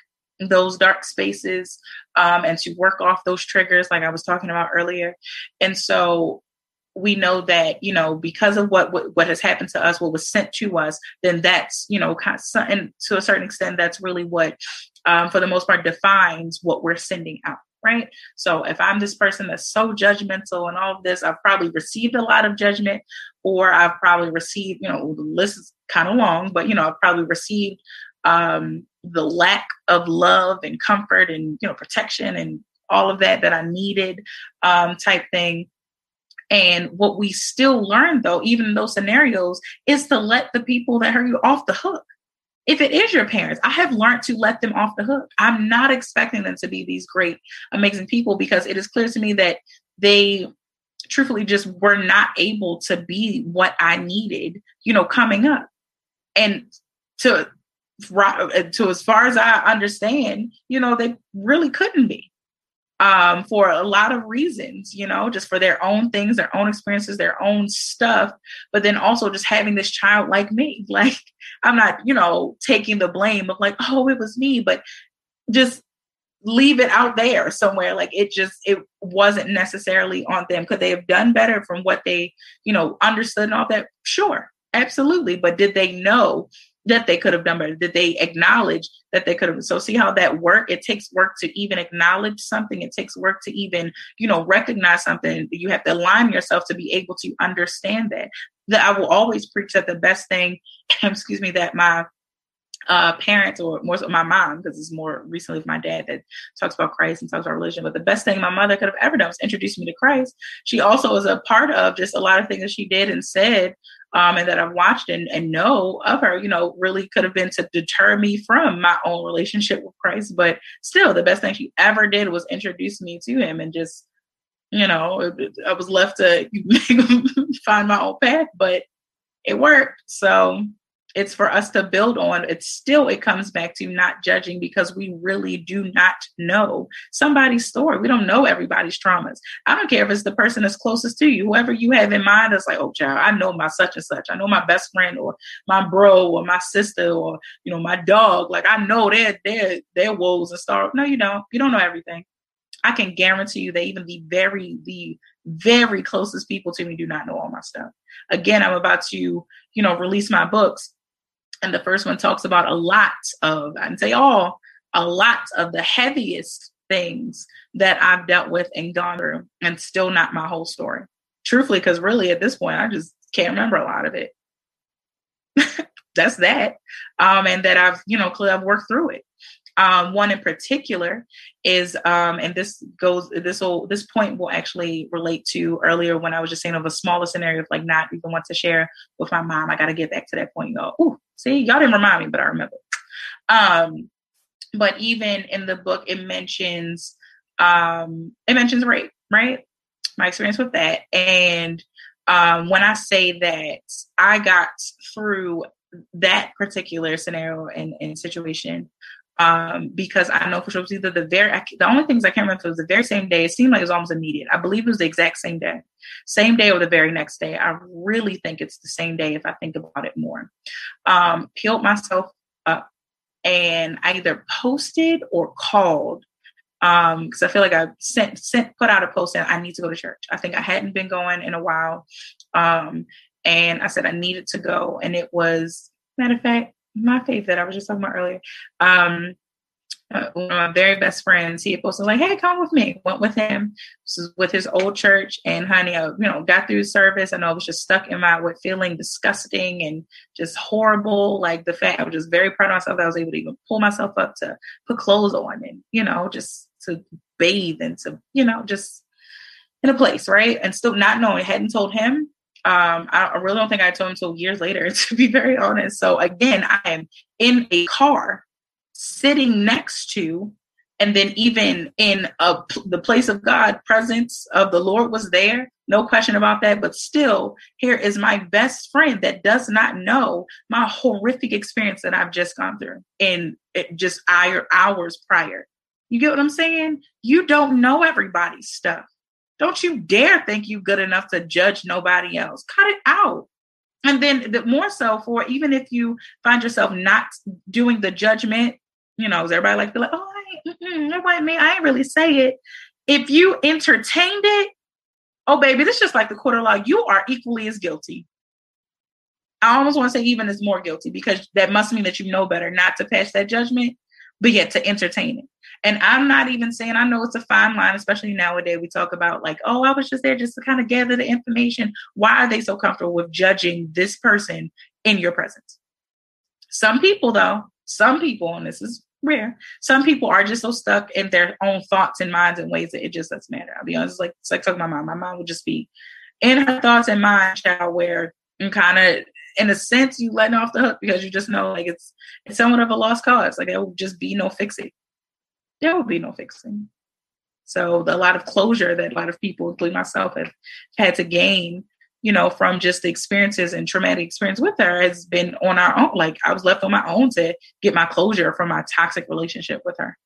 those dark spaces um, and to work off those triggers, like I was talking about earlier. And so we know that you know because of what, what what, has happened to us what was sent to us then that's you know kind of, and to a certain extent that's really what um, for the most part defines what we're sending out right so if i'm this person that's so judgmental and all of this i've probably received a lot of judgment or i've probably received you know the list is kind of long but you know i've probably received um, the lack of love and comfort and you know protection and all of that that I needed um, type thing. And what we still learn though, even in those scenarios, is to let the people that hurt you off the hook. If it is your parents, I have learned to let them off the hook. I'm not expecting them to be these great, amazing people because it is clear to me that they truthfully just were not able to be what I needed, you know, coming up. And to to as far as I understand, you know, they really couldn't be um, for a lot of reasons, you know, just for their own things, their own experiences, their own stuff, but then also just having this child like me. Like, I'm not, you know, taking the blame of like, oh, it was me, but just leave it out there somewhere. Like, it just, it wasn't necessarily on them. Could they have done better from what they, you know, understood and all that? Sure, absolutely. But did they know that they could have done better that they acknowledge that they could have so see how that work it takes work to even acknowledge something it takes work to even you know recognize something you have to align yourself to be able to understand that that i will always preach that the best thing excuse me that my uh, parents or more so my mom because it's more recently my dad that talks about Christ and talks about religion. But the best thing my mother could have ever done was introduce me to Christ. She also was a part of just a lot of things that she did and said um, and that I've watched and, and know of her, you know, really could have been to deter me from my own relationship with Christ. But still, the best thing she ever did was introduce me to him and just, you know, I was left to find my own path, but it worked. So it's for us to build on it's still it comes back to not judging because we really do not know somebody's story. We don't know everybody's traumas. I don't care if it's the person that's closest to you whoever you have in mind is like oh child i know my such and such. I know my best friend or my bro or my sister or you know my dog. Like i know their their their woes and stuff no you don't. You don't know everything. I can guarantee you that even the very, the very closest people to me do not know all my stuff. Again, I'm about to, you know, release my books. And the first one talks about a lot of, I didn't say all, a lot of the heaviest things that I've dealt with and gone through, and still not my whole story. Truthfully, because really at this point, I just can't remember a lot of it. That's that. Um, and that I've, you know, clearly I've worked through it. Um, one in particular is, um, and this goes, this will, this point will actually relate to earlier when I was just saying of a smaller scenario of like not even want to share with my mom. I got to get back to that point, y'all. Ooh, see, y'all didn't remind me, but I remember. Um, but even in the book, it mentions, um, it mentions rape, right? My experience with that, and um, when I say that I got through that particular scenario and, and situation um, because I know for sure it was either the very I, the only things I can't remember was the very same day. It seemed like it was almost immediate. I believe it was the exact same day, same day or the very next day. I really think it's the same day if I think about it more. Um, peeled myself up, and I either posted or called um because I feel like I sent sent put out a post and I need to go to church. I think I hadn't been going in a while, um, and I said I needed to go, and it was matter of fact my faith that I was just talking about earlier. Um, uh, one of my very best friends, he posted like, "Hey, come with me." Went with him. This is with his old church, and honey, I, you know, got through service. Know I was just stuck in my with feeling disgusting and just horrible. Like the fact I was just very proud of myself that I was able to even pull myself up to put clothes on and you know just to bathe and to you know just in a place, right? And still not knowing, hadn't told him, um, I, I really don't think I told him until years later, to be very honest. So again, I am in a car sitting next to, and then even in a, the place of God, presence of the Lord was there. No question about that. But still, here is my best friend that does not know my horrific experience that I've just gone through in just hours prior. You get what I'm saying? You don't know everybody's stuff. Don't you dare think you are good enough to judge nobody else. Cut it out. And then the more so for even if you find yourself not doing the judgment, you know, is everybody like, like, oh, I ain't, it wasn't me. I ain't really say it. If you entertained it, oh baby, this is just like the court of law. You are equally as guilty. I almost want to say even as more guilty because that must mean that you know better not to pass that judgment, but yet to entertain it. And I'm not even saying, I know it's a fine line, especially nowadays. We talk about, like, oh, I was just there just to kind of gather the information. Why are they so comfortable with judging this person in your presence? Some people, though, some people, and this is rare, some people are just so stuck in their own thoughts and minds and ways that it just doesn't matter. I'll be honest, it's like, it's like talking about my mom. My mom would just be in her thoughts and mind, child, where and kind of in a sense you letting off the hook because you just know like it's it's somewhat of a lost cause. Like there will just be no fixing there will be no fixing. So the, a lot of closure that a lot of people, including myself, have had to gain, you know, from just the experiences and traumatic experience with her has been on our own. Like I was left on my own to get my closure from my toxic relationship with her.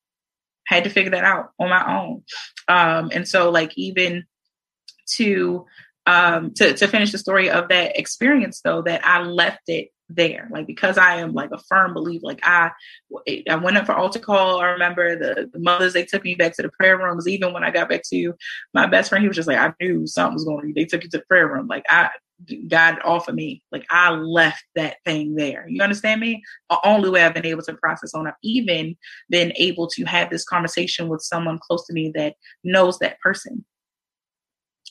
had to figure that out on my own. Um, and so like even to um to to finish the story of that experience though that I left it there. Like because i am like a firm believer like i i went up for altar call. I remember the, the mothers they took me back to the prayer rooms. Even when i got back to my best friend he was just like i knew something was going on they took you to the prayer room. Like i got off of me like i left that thing there. You understand me? The only way i've been able to process on i've even been able to have this conversation with someone close to me that knows that person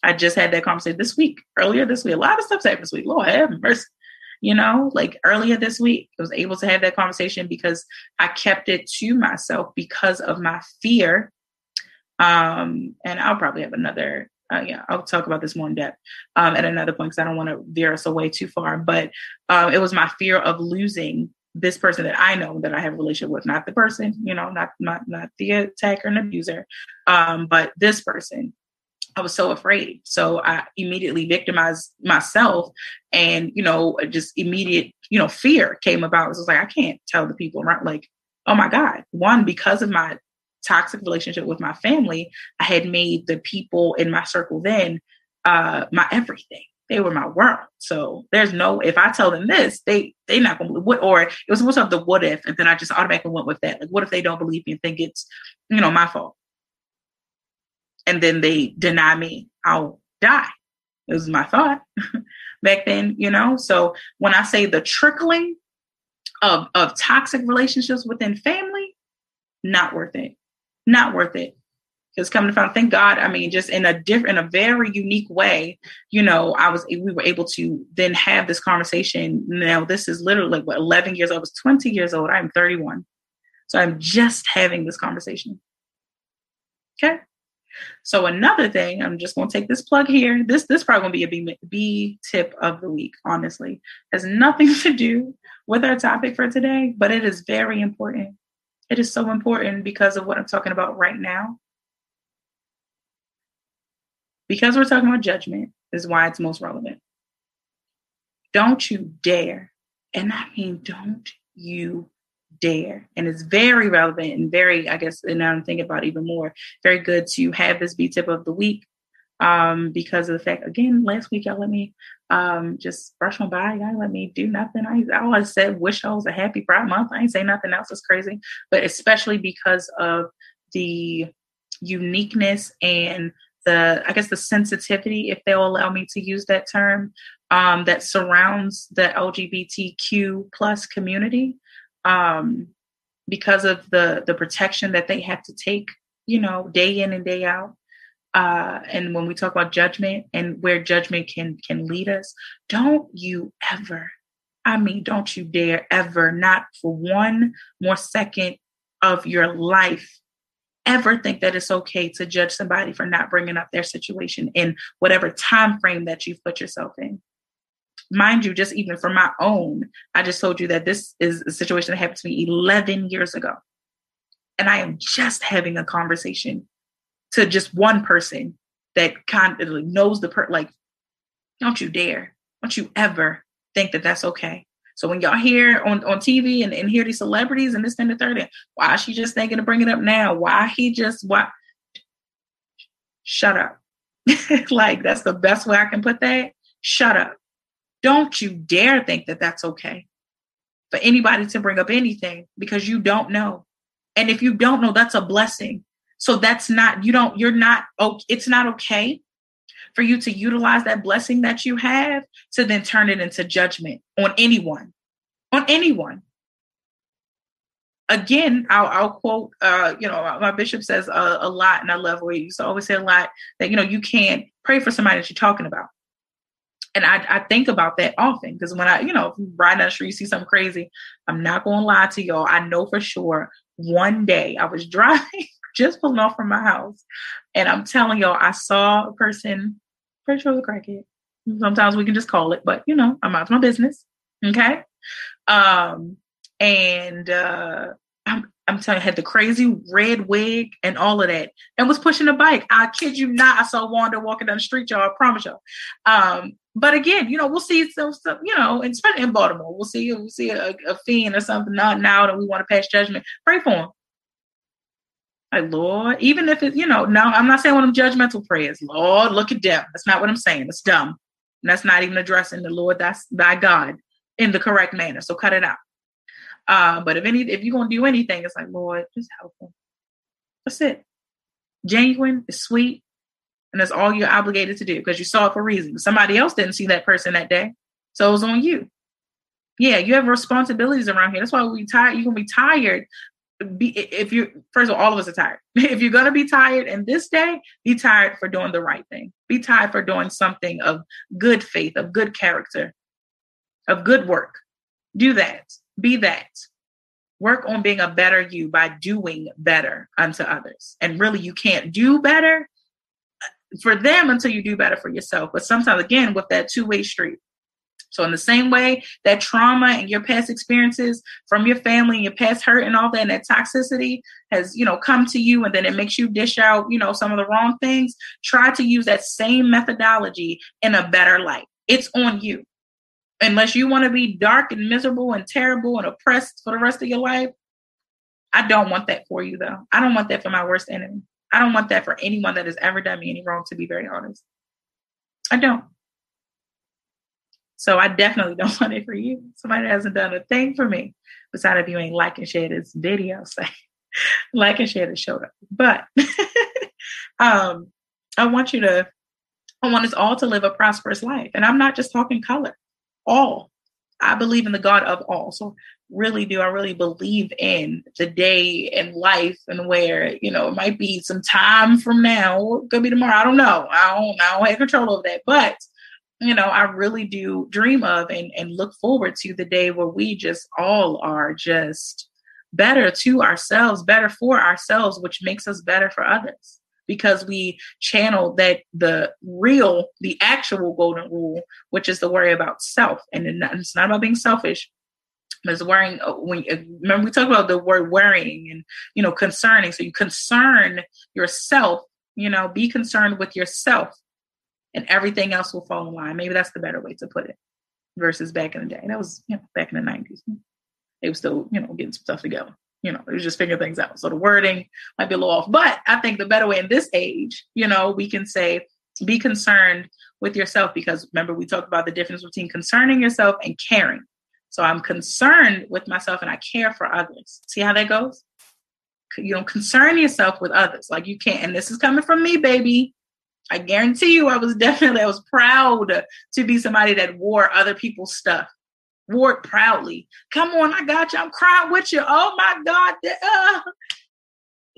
I just had that conversation this week, earlier this week. A lot of stuff's happened this week. Lord have mercy you know like earlier this week i was able to have that conversation because i kept it to myself because of my fear um and i'll probably have another uh, yeah i'll talk about this more in depth um, at another point because i don't want to veer us away too far but um, it was my fear of losing this person that I know that I have a relationship with, not the person, you know, not not not the attacker and abuser, um, but this person. I was so afraid. So I immediately victimized myself and, you know, just immediate, you know, fear came about. It was like, I can't tell the people around, like, oh my God. One, because of my toxic relationship with my family, I had made the people in my circle then uh, my everything. They were my world. So there's no if I tell them this, they they not gonna what or it was most of the what if, and then I just automatically went with that. Like, what if they don't believe me and think it's, you know, my fault? And then they deny me, I'll die. It was my thought back then, you know. So when I say the trickling of of toxic relationships within family, not worth it. Not worth it. Because coming to find, thank God, I mean, just in a different, in a very unique way, you know, I was, we were able to then have this conversation. Now, this is literally what 11 years old. I was 20 years old. I'm 31. So I'm just having this conversation. Okay. So another thing, I'm just going to take this plug here. This this probably going to be a B, B tip of the week. Honestly, has nothing to do with our topic for today, but it is very important. It is so important because of what I'm talking about right now. Because we're talking about judgment is why it's most relevant. Don't you dare, and I mean, don't you dare. And it's very relevant and very, I guess, and now I'm thinking about even more, very good to have this B tip of the week um, because of the fact, again, last week y'all let me um, just brush my by. Y'all let me do nothing. I, always said, wish I was a happy Pride Month. I ain't say nothing else. It's crazy. But especially because of the uniqueness and the, I guess, the sensitivity, if they'll allow me to use that term, um, that surrounds the LGBTQ plus community um, because of the the protection that they have to take, you know, day in and day out. Uh, and when we talk about judgment and where judgment can can lead us, don't you ever, I mean, don't you dare ever, not for one more second of your life, ever think that it's okay to judge somebody for not bringing up their situation in whatever time frame that you've put yourself in mind you, just even for my own, I just told you that this is a situation that happened to me 11 years ago. And I am just having a conversation to just one person that kind of knows the per like, don't you dare, don't you ever think that that's okay. So when y'all hear on, on TV and, and hear these celebrities and this and the third, and why is she just thinking to bring it up now? Why he just why? Shut up. like that's the best way I can put that. Shut up. Don't you dare think that that's okay for anybody to bring up anything because you don't know. And if you don't know, that's a blessing. So that's not, you don't, you're not, it's not okay for you to utilize that blessing that you have to then turn it into judgment on anyone, on anyone. Again, I'll, I'll quote, uh, you know, my bishop says a, a lot, and I love where he used to always say a lot that, you know, you can't pray for somebody that you're talking about and I, I think about that often because when I, you know, riding down the street, you see something crazy, I'm not going to lie to y'all. I know for sure one day I was driving, just pulling off from my house, and I'm telling y'all, I saw a person, pretty sure it was a crackhead. Sometimes we can just call it, but you know, I'm out of my business. Okay. Um, and uh, I'm, I'm telling you, had the crazy red wig and all of that, and was pushing a bike. I kid you not. I saw Wanda walking down the street, y'all. I promise y'all. Um, but again, you know, we'll see some, some you know, especially in Baltimore, we'll see we'll see a, a fiend or something not now that we want to pass judgment. Pray for him. Like Lord, even if it, you know, no, I'm not saying one of them judgmental prayers. Lord, look at them. That's not what I'm saying. It's dumb. And that's not even addressing the Lord, that's thy God in the correct manner. So cut it out. Uh, but if any if you're gonna do anything, it's like, Lord, just help them. That's it. Genuine, is sweet, and that's all you're obligated to do because you saw it for a reason. Somebody else didn't see that person that day. So it was on you. Yeah, you have responsibilities around here. That's why we tired. You can be tired. Be if you first of all, all of us are tired. if you're gonna be tired in this day, be tired for doing the right thing. Be tired for doing something of good faith, of good character, of good work. Do that. Be that. Work on being a better you by doing better unto others. And really, you can't do better for them until you do better for yourself. But sometimes, again, with that two way street. So, in the same way that trauma and your past experiences from your family and your past hurt and all that, and that toxicity has, you know, come to you and then it makes you dish out, you know, some of the wrong things, try to use that same methodology in a better light. It's on you. Unless you want to be dark and miserable and terrible and oppressed for the rest of your life, I don't want that for you, though. I don't want that for my worst enemy. I don't want that for anyone that has ever done me any wrong, to be very honest. I don't. So I definitely don't want it for you. Somebody hasn't done a thing for me, besides if you ain't like and share this video, say like and share the show. But um, I want you to, I want us all to live a prosperous life. And I'm not just talking color, all. I believe in the God of all. So really do. I really believe in the day and life and where, you know, it might be some time from now, could be tomorrow. I don't know. I don't, I don't have control over that. But, you know, I really do dream of and, and look forward to the day where we just all are just better to ourselves, better for ourselves, which makes us better for others because we channel that the real, the actual golden rule, which is the worry about self. And it's not about being selfish, but it's worrying. Uh, when uh, remember we talked about the word worrying and you know concerning. So you concern yourself. You know, be concerned with yourself, and everything else will fall in line. Maybe that's the better way to put it. Versus back in the day, that was you know back in the nineties. They were still you know getting some stuff together you know, it was just figuring things out. So the wording might be a little off, but I think the better way in this age, you know, we can say be concerned with yourself because remember we talked about the difference between concerning yourself and caring. So I'm concerned with myself and I care for others. See how that goes? You know, concern yourself with others. Like you can't, and this is coming from me, baby. I guarantee you, I was definitely, I was proud to be somebody that wore other people's stuff proudly. Come on, I got you. I'm crying with you. Oh my God. Uh,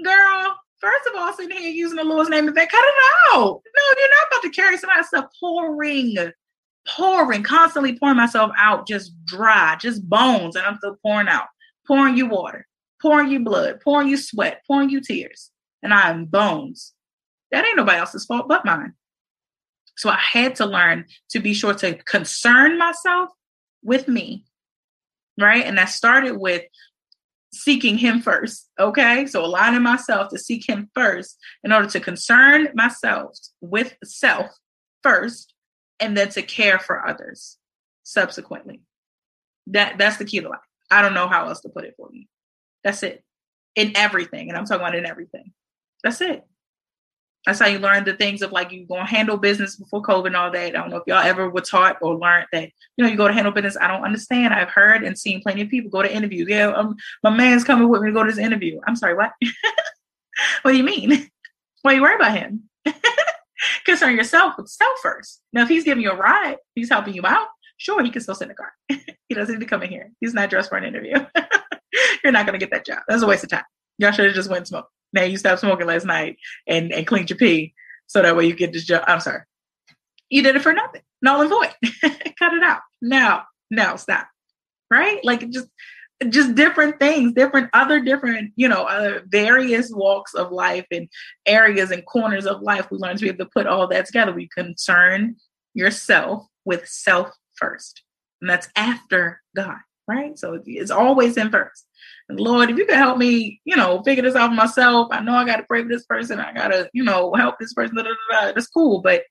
girl, first of all, sitting here using the Lord's name and that, cut it out. No, you're not about to carry somebody's stuff pouring, pouring, constantly pouring myself out, just dry, just bones, and I'm still pouring out, pouring you water, pouring you blood, pouring you sweat, pouring you tears, and I am bones. That ain't nobody else's fault but mine. So I had to learn to be sure to concern myself with me, right? And that started with seeking him first. Okay. So aligning myself to seek him first in order to concern myself with self first and then to care for others subsequently. That that's the key to life. I don't know how else to put it for you. That's it. In everything. And I'm talking about in everything. That's it. That's how you learn the things of like you going to handle business before COVID and all that. I don't know if y'all ever were taught or learned that, you know, you go to handle business. I don't understand. I've heard and seen plenty of people go to interviews. Yeah, um, my man's coming with me to go to this interview. I'm sorry, what? what do you mean? Why you worry about him? Concern yourself with self first. Now, if he's giving you a ride, he's helping you out, sure, he can still in the car. he doesn't need to come in here. He's not dressed for an interview. You're not to get that job. That's a waste of time. Y'all should have just went and smoked. Now you stopped smoking last night and, and cleaned your pee so that way you get this job. I'm sorry. You did it for nothing. Null and void. Cut it out. No, no, stop. Right? Like just just different things, different other different, you know, various walks of life and areas and corners of life. We learn to be able to put all that together. We concern yourself with self first, and that's after God, right? So it's always in first. Lord, if you can help me, you know, figure this out myself. I know I got to pray for this person. I got to, you know, help this person. That's cool, but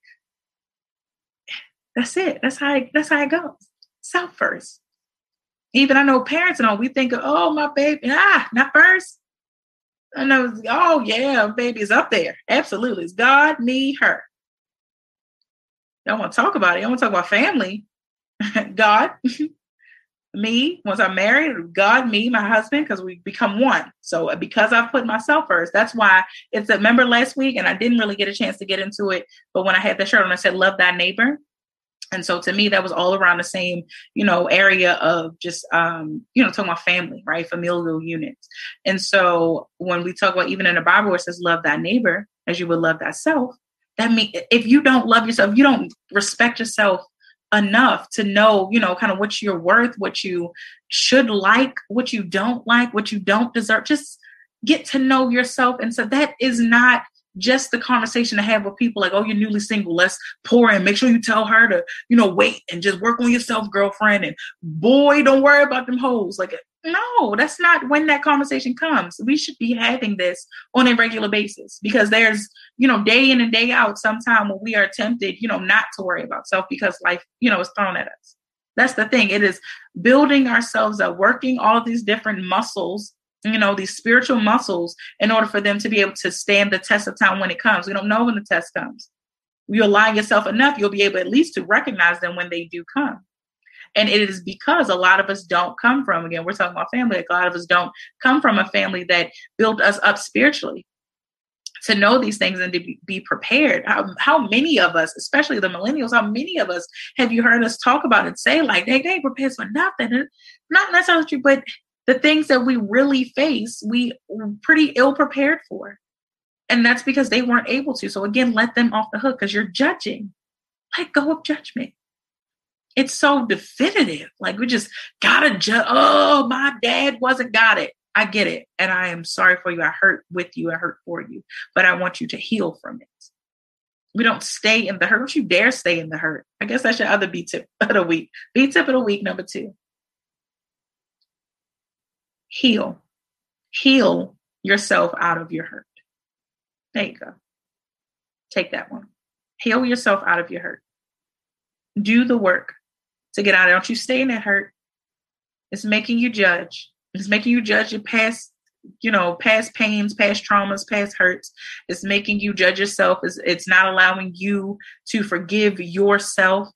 that's it. That's how it, that's how it goes. Self first. Even I know parents and all. We think, of, oh, my baby, ah, not first. And I know. Oh yeah, baby is up there. Absolutely, it's God, me, her. Y'all want to talk about it? I want to talk about family. God, me once I'm married, God, me, my husband, because we become one. So uh, because I've put myself first, that's why it's a member last week, and I didn't really get a chance to get into it. But when I had the shirt on, I said, "Love thy neighbor." And so to me, that was all around the same, you know, area of just, um, you know, talking about family, right? Familial units. And so when we talk about even in the Bible where it says, love thy neighbor as you would love thyself, that means if you don't love yourself, you don't respect yourself enough to know, you know, kind of what you're worth, what you should like, what you don't like, what you don't deserve. Just get to know yourself. And so that is not just the conversation to have with people like, oh, you're newly single, let's pour in. Make sure you tell her to, you know, wait and just work on yourself, girlfriend. And boy, don't worry about them hoes. Like, no, that's not when that conversation comes. We should be having this on a regular basis because there's, you know, day in and day out, sometime when we are tempted, you know, not to worry about self because life, you know, is thrown at us. That's the thing. It is building ourselves up, working all these different muscles you know, these spiritual muscles in order for them to be able to stand the test of time when it comes. We don't know when the test comes. You align yourself enough, you'll be able at least to recognize them when they do come. And it is because a lot of us don't come from, again, we're talking about family, like a lot of us don't come from a family that built us up spiritually to know these things and to be, prepared. How, how many of us, especially the millennials, how many of us have you heard us talk about and say, like, they, they ain't prepared for nothing? Not necessarily true, but the things that we really face, we pretty ill prepared for. And that's because they weren't able to. So again, let them off the hook because you're judging. Let go of judgment. It's so definitive. Like we just gotta judge. Oh, my dad wasn't got it. I get it. And I am sorry for you. I hurt with you. I hurt for you. But I want you to heal from it. We don't stay in the hurt. Don't you dare stay in the hurt. I guess that's your other B tip of the week. B tip of the week, number two. Heal. Heal yourself out of your hurt. There you go. Take that one. Heal yourself out of your hurt. Do the work to get out. Don't you stay in that hurt. It's making you judge. It's making you judge your past, you know, past pains, past traumas, past hurts. It's making you judge yourself. It's, it's not allowing you to forgive yourself.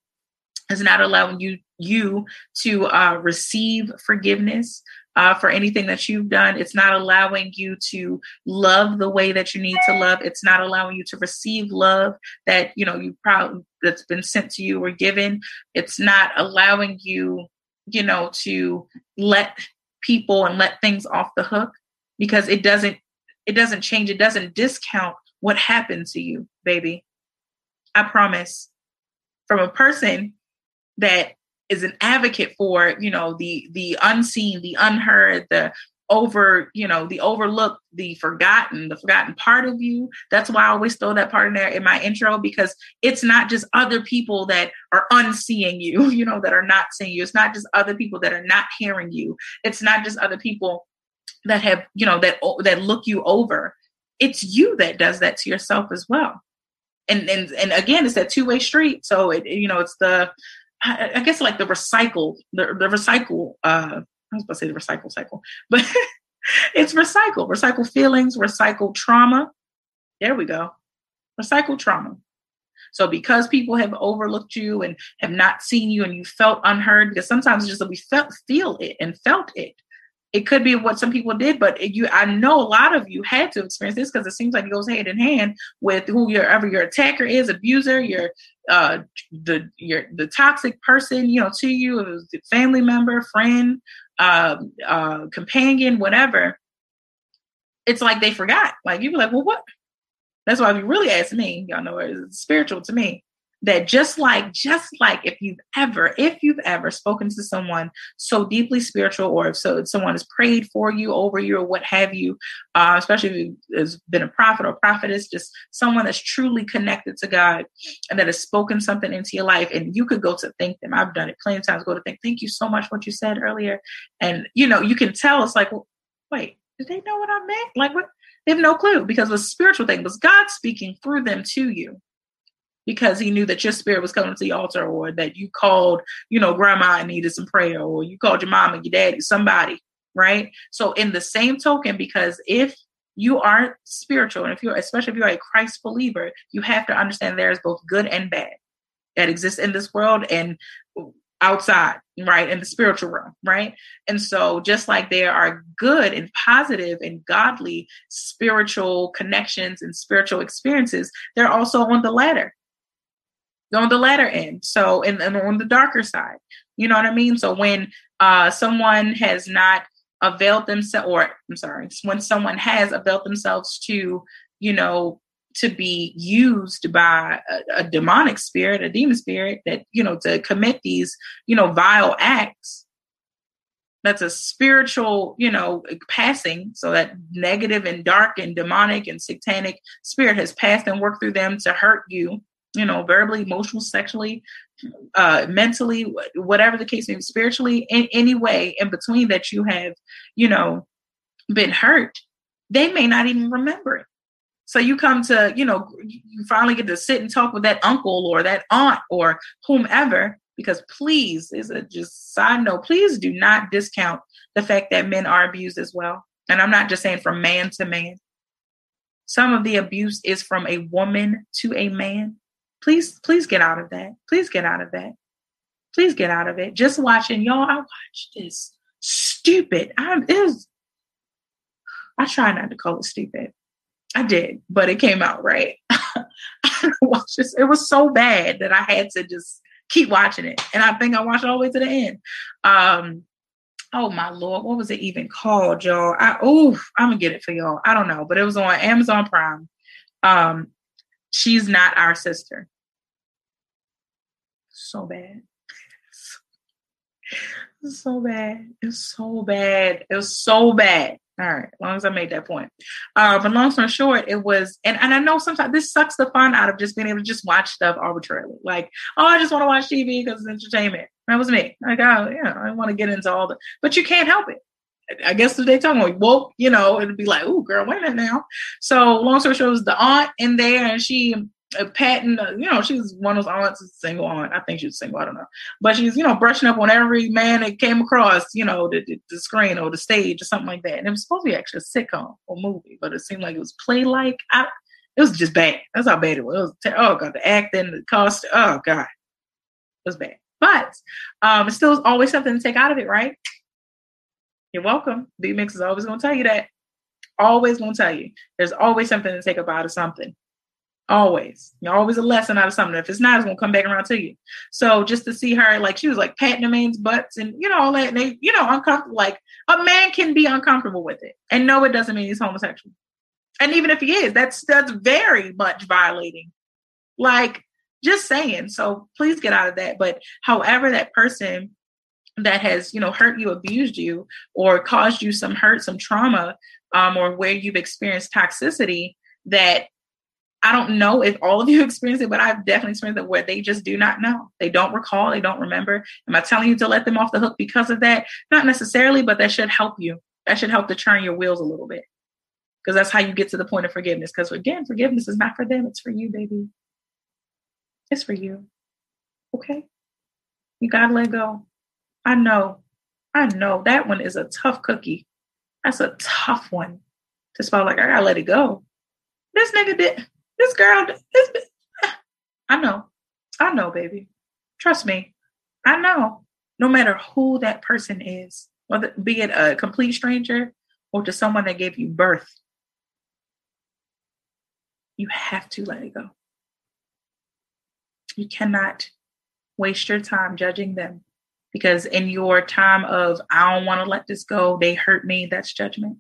It's not allowing you you to uh, receive forgiveness uh, for anything that you've done. It's not allowing you to love the way that you need to love. It's not allowing you to receive love that you know you probably that's been sent to you or given. It's not allowing you, you know, to let people and let things off the hook because it doesn't it doesn't change. It doesn't discount what happened to you, baby. I promise. From a person that is an advocate for you know the the unseen the unheard the over you know the overlooked the forgotten the forgotten part of you. That's why i always throw that part in there in my intro because it's not just other people that are unseeing you you know that are not seeing you. It's not just other people that are not hearing you. It's not just other people that have you know that oh, that look you over. It's you that does that to yourself as well. And and and again it's that two-way street. So it you know it's the I, guess like the recycle, the, the recycle, uh, I was about to say the recycle cycle, but it's recycle, recycle feelings, recycle trauma. There we go. Recycle trauma. So because people have overlooked you and have not seen you and you felt unheard, because sometimes it's just that we felt feel it and felt it it could be what some people did, but you, I know a lot of you had to experience this because it seems like it goes hand in hand with whoever your attacker is, abuser, your uh, the your the toxic person, you know, to you, it was family member, friend, uh, uh, companion, whatever. It's like they forgot. Like you be like, well, what? That's why if you really ask me, y'all know it's spiritual to me that just like just like if you've ever if you've ever spoken to someone so deeply spiritual or if so if someone has prayed for you over you or what have you uh, especially if has been a prophet or prophetess just someone that's truly connected to god and that has spoken something into your life and you could go to thank them. I've done it plenty of times go to thank thank you so much what you said earlier. And you know you can tell it's like well, wait did they know what i meant? Like what? They have no clue because the spiritual thing. Was god speaking through them to you because he knew that your spirit was coming to the altar or that you called, you know, grandma and needed some prayer or you called your mom and your daddy, somebody, right? So in the same token, because if you are spiritual and if you're especially if you're a Christ believer, you have to understand there is both good and bad that exists in this world and outside, right? In the spiritual realm, right? And so just like there are good and positive and godly spiritual connections and spiritual experiences, they're also on the ladder on the latter end. So, and, and on the darker side, you know what I mean? So when uh, someone has not availed themselves, or I'm sorry, when someone has availed themselves to, you know, to be used by a, a, demonic spirit, a demon spirit that, you know, to commit these, you know, vile acts. That's a spiritual, you know, passing. So that negative and dark and demonic and satanic spirit has passed and worked through them to hurt you you know, verbally, emotionally, sexually, uh, mentally, whatever the case may be, spiritually, in any way in between that you have, you know, been hurt, they may not even remember it. So you come to, you know, you finally get to sit and talk with that uncle or that aunt or whomever, because please, is a just side note, please do not discount the fact that men are abused as well. And I'm not just saying from man to man. Some of the abuse is from a woman to a man please please get out of that please get out of that Please get out of it. Just watching, y'all. I watched this stupid. I was. I try not to call it stupid. I did, but it came out right. I watched this. It was so bad that I had to just keep watching it, and I think I watched all the way to the end. Um, oh my lord, what was it even called, y'all? I oh, I'm gonna get it for y'all. I don't know, but it was on Amazon Prime. Um, she's not our sister. So bad. so bad. It's so bad. It was so bad. All right, as long as I made that point. Uh, but long story short, it was, and, and I know sometimes this sucks the fun out of just being able to just watch stuff arbitrarily. Like, oh, I just want to watch TV because it's entertainment. That was me. Like, oh, yeah, I want to get into all the, but you can't help it. I guess talk about woke, you know, it'd be like, oh, girl, wait a minute now. So long story short, it was the aunt in there, and she uh, patting, you know, she's one of those aunts, single aunt. I think she's single. I don't know, but she's you know brushing up on every man that came across, you know, the, the, the screen or the stage or something like that. And it was supposed to be actually a sitcom or movie, but it seemed like it was play like. it was just bad. That's how bad it was. It was ter- oh god, the acting, the cost. Oh god, it was bad. But um, it's still always something to take out of it, right? You're welcome. B Mix is always going to tell you that. Always going to tell you. There's always something to take up out of something. Always. You're always a lesson out of something. If it's not, it's going to come back around to you. So just to see her, like, she was like patting the man's butts and, you know, all that. And they, you know, uncomfortable. Like, a man can be uncomfortable with it. And no, it doesn't mean he's homosexual. And even if he is, that's that's very much violating. Like, just saying. So please get out of that. But however that person that has you know hurt you abused you or caused you some hurt some trauma um, or where you've experienced toxicity that i don't know if all of you experience it but i've definitely experienced it where they just do not know. They don't recall they don't remember. Am i telling you to let them off the hook because of that? Not necessarily but that should help you. That should help to turn your wheels a little bit. Because that's how you get to the point of forgiveness. Because again forgiveness is not for them it's for you baby. It's for you. Okay? You gotta let go I know, I know that one is a tough cookie. That's a tough one to spell. Like I gotta let it go. This nigga did. This girl. This. I know. I know, baby. Trust me. I know. No matter who that person is, whether be it a complete stranger or to someone that gave you birth, you have to let it go. You cannot waste your time judging them because in your time of i don't want to let this go they hurt me that's judgment.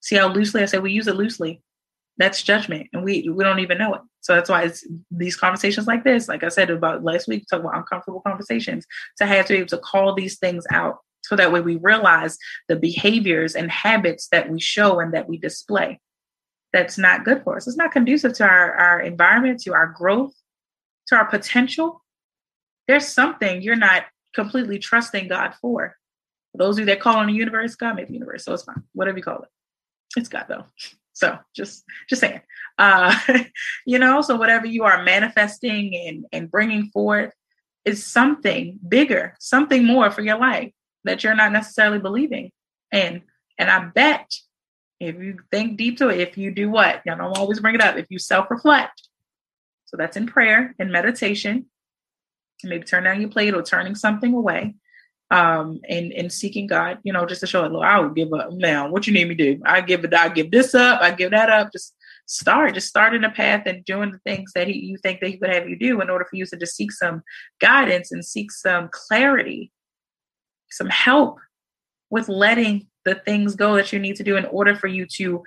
See how loosely i say we use it loosely. That's judgment and we we don't even know it. So that's why it's these conversations like this like i said about last week talk about uncomfortable conversations to have to be able to call these things out so that way we realize the behaviors and habits that we show and that we display. That's not good for us. It's not conducive to our, our environment to our growth to our potential. There's something you're not completely trusting God for. for those of you that call on the universe, God made the universe, so it's fine. Whatever you call it, it's God though. So just just saying, uh, you know. So whatever you are manifesting and and bringing forth is something bigger, something more for your life that you're not necessarily believing in. And I bet if you think deep to it, if you do what, know, I'm always bring it up. If you self reflect, so that's in prayer and meditation, maybe turn down your plate or turning something away um and and seeking god you know just to show it look i will give up now. What you need me do? I give it i give this up. I give that up. Just start just start in a path and doing the things that he, you think that he would have you do in order for you to just seek some guidance and seek some clarity some help with letting the things go that you need to do in order for you to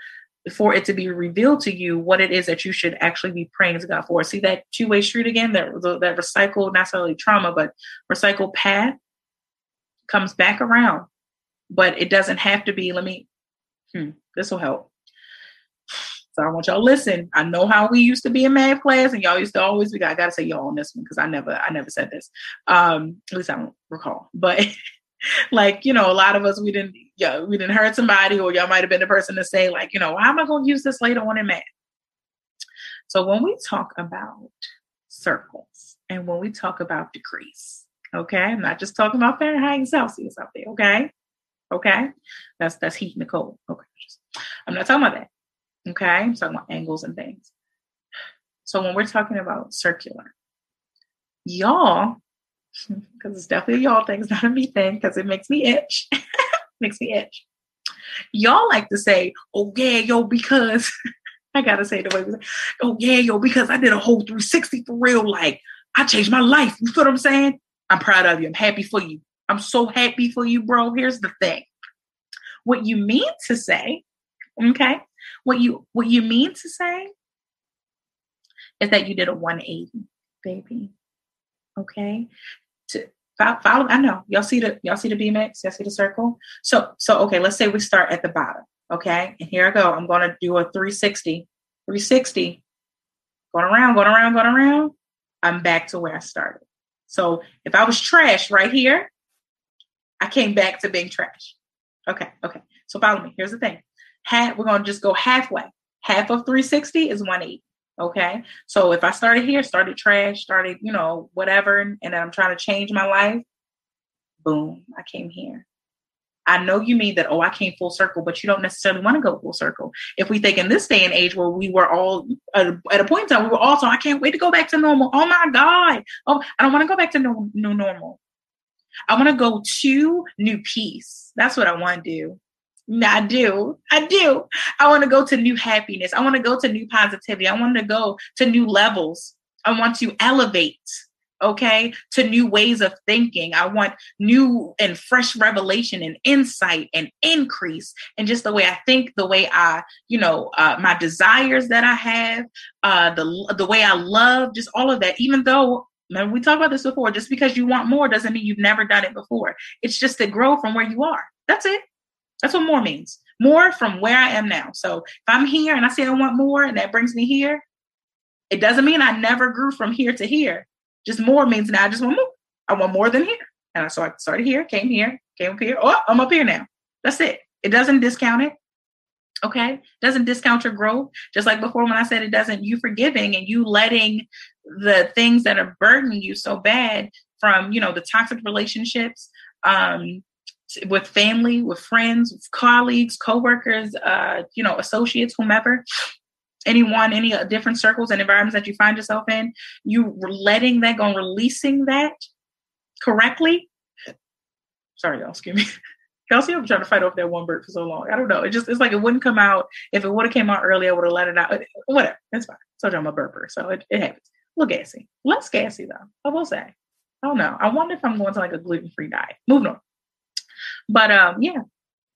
for it to be revealed to you what it is that you should actually be praying to God for. See that two way street again, that, that recycled, not necessarily trauma, but recycled path comes back around. But it doesn't have to be, let me, hmm, this will help. So I want y'all listen. I know how we used to be in math class, and y'all used to always be. I gotta say y'all on this one because I never, I never said this. Um, at least I don't recall. But like you know a lot of us we didn't yeah we didn't hurt somebody or y'all might have been the person to say like you know why am i going to use this later on in math so when we talk about circles and when we talk about degrees okay i'm not just talking about fahrenheit and celsius out there okay? Okay? That's that's heat and cold. Okay i'm not talking about that okay? I'm talking about angles and things. So when we're talking about circular y'all because it's definitely a y'all thing. It's not a me thing because it makes me itch. makes me itch. Y'all like to say, "Oh yeah, yo," because I gotta say the way we say, "Oh yeah, yo," because I did a whole 360 for real. Like I changed my life. You feel what I'm saying? I'm proud of you. I'm happy for you. I'm so happy for you, bro. Here's the thing. What you mean to say, okay? What you what you mean to say is that you did a 180, baby. Okay? To follow, I know. Y'all see the y'all see the BMX? Y'all see the circle? So so okay, let's say we start at the bottom. Okay? And here I go. I'm gonna do a 360. 360. Going around, going around, going around. I'm back to where I started. So if I was trash right here, I came back to being trash. Okay, okay. So follow me. Here's the thing. Half, we're gonna just go halfway. Half of 360 is 180. Okay. So if I started here, started trash, started, you know, whatever, and then I'm trying to change my life, boom, I came here. I know you mean that, oh, I came full circle, but you don't necessarily want to go full circle. If we think in this day and age where we were all at a, point in time, we were also, I can't wait to go back to normal. Oh my God. Oh, I don't want to go back to no, new normal. I want to go to new peace. That's what I want to do. I do. I do. I want to go to new happiness. I want to go to new positivity. I want to go to new levels. I want to elevate, okay, to new ways of thinking. I want new and fresh revelation and insight and increase and just the way I think, the way I, you know, uh, my desires that I have, uh, the the way I love, just all of that. Even though Remember, we talked about this before. Just because you want more doesn't mean you've never done it before. It's just to grow from where you are. That's it. That's what more means. More from where I am now. So if I'm here and I say I want more and that brings me here, it doesn't mean I never grew from here to here. Just more means now I just want more. I want more than here. And so I started here, came here, came up here. Oh, I'm up here now. That's it. It doesn't discount it. Okay. Doesn't discount your growth. Just like before when I said it doesn't, you forgiving and you letting the things that are burdening you so bad from, you know, the toxic relationships, um, with family, with friends, with colleagues, coworkers, uh, you know, associates, whomever, anyone, any uh, different circles and environments that you find yourself in, you letting that go releasing that correctly. Sorry, y'all, excuse me. Kelsey, I'm trying to fight off that one bird for so long. I don't know. It just it's like it wouldn't come out. If it would have came out earlier, I would have let it out. Whatever. It's fine. So I'm a burper. So it, it happens. A little gassy. Less gassy though. I will say. I don't know. I wonder if I'm going to like a gluten-free diet. Moving on. But um, yeah,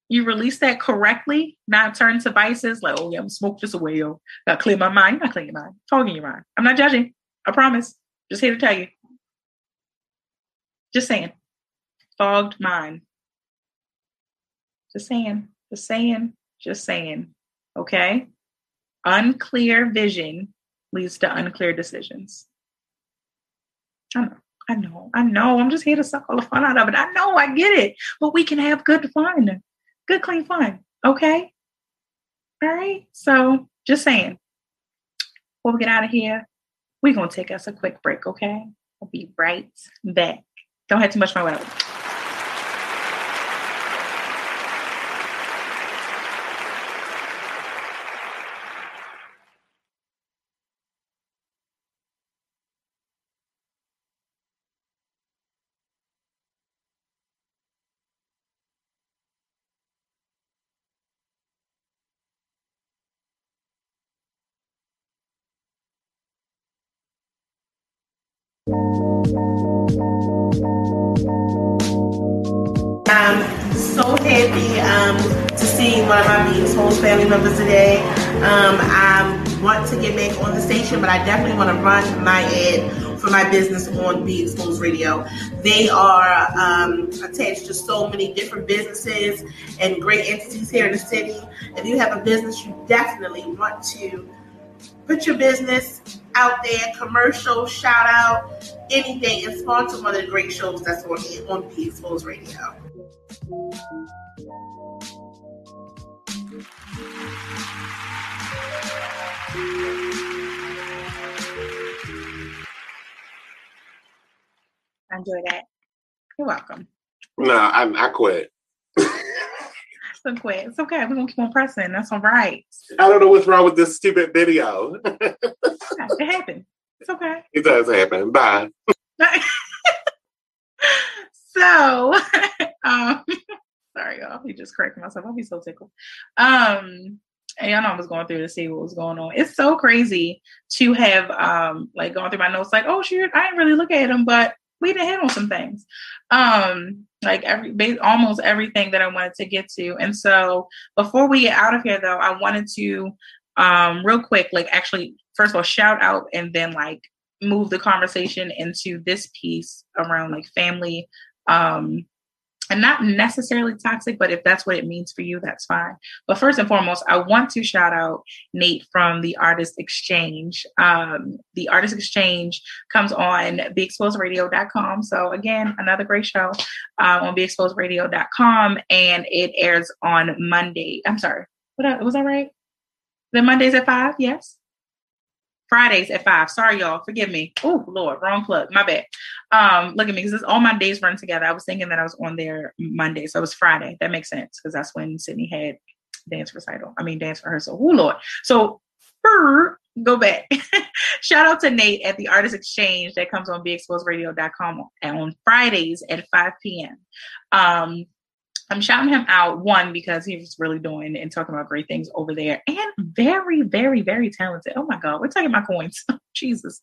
you release that correctly, not turn to vices like, oh yeah, I'm smoke this away, yo. Gotta clear my mind. Not clear your mind. Talking your mind. I'm not judging. I promise. Just here to tell you. Just saying. Fogged mind. Just saying. Just saying. Just saying. Okay. Unclear vision leads to unclear decisions. I know. I know, I know. I'm just here to suck all the fun out of it. I know, I get it. But we can have good fun, good, clean fun. Okay. All right. So just saying, before we get out of here, we're going to take us a quick break. Okay. I'll be right back. Don't have too much my way. I'm so happy um, to see one of my Being Exposed family members today. Um, I want to get back on the station, but I definitely want to run my ad for my business on Be Exposed Radio. They are um, attached to so many different businesses and great entities here in the city. If you have a business, you definitely want to put your business out there, commercial, shout out, anything, and sponsor one of the great shows that's on on Be Exposed Radio. Enjoy that. You're welcome. No, I, I quit. Quit. It's okay. We're gonna keep on pressing. That's all right. I don't know what's wrong with this stupid video. it happened. It's okay. It does happen. Bye. so, um, sorry, y'all. He just corrected myself. I'll be so tickled. Um, and y'all know I was going through to see what was going on. It's so crazy to have um like going through my notes, like, oh shoot, I didn't really look at them, but we didn't on some things. Um, like every almost everything that I wanted to get to. And so before we get out of here though, I wanted to um real quick, like actually first of all, shout out and then like move the conversation into this piece around like family um and not necessarily toxic, but if that's what it means for you, that's fine. But first and foremost, I want to shout out Nate from the Artist Exchange. Um, the Artist Exchange comes on BeExposedRadio.com. So again, another great show uh, on BeExposedRadio.com, and it airs on Monday. I'm sorry, what was that right? The Mondays at five? Yes. Fridays at five. Sorry, y'all. Forgive me. Oh, Lord, wrong plug. My bad. Um, look at me because all my days run together. I was thinking that I was on there Monday, so it was Friday. That makes sense because that's when Sydney had dance recital. I mean, dance rehearsal. Oh, Lord. So, brr, go back. Shout out to Nate at the Artist Exchange that comes on BeExposedRadio.com on Fridays at 5 p.m. Um, I'm shouting him out one because he was really doing and talking about great things over there and very, very, very talented. Oh my God, we're talking about coins. Jesus.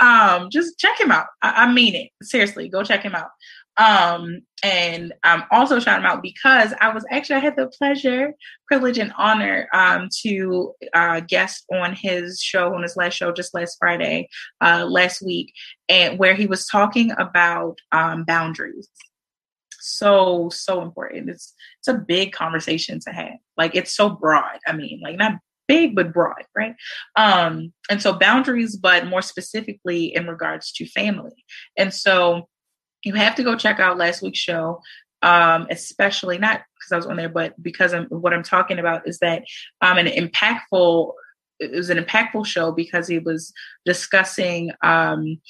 Um, just check him out. I, I, mean it. Seriously, go check him out. Um, and I'm also shouting him out because I was actually I had the pleasure, privilege, and honor um to uh guest on his show on his last show just last Friday, uh last week, and where he was talking about um boundaries so so important. It's it's a big conversation to have. Like it's so broad i mean like not big but broad right? Um and so boundaries but more specifically in regards to family. And so you have to go check out last week's show um especially not because i was on there but because I'm, what i'm talking about is that um an impactful it was an impactful show because he was discussing um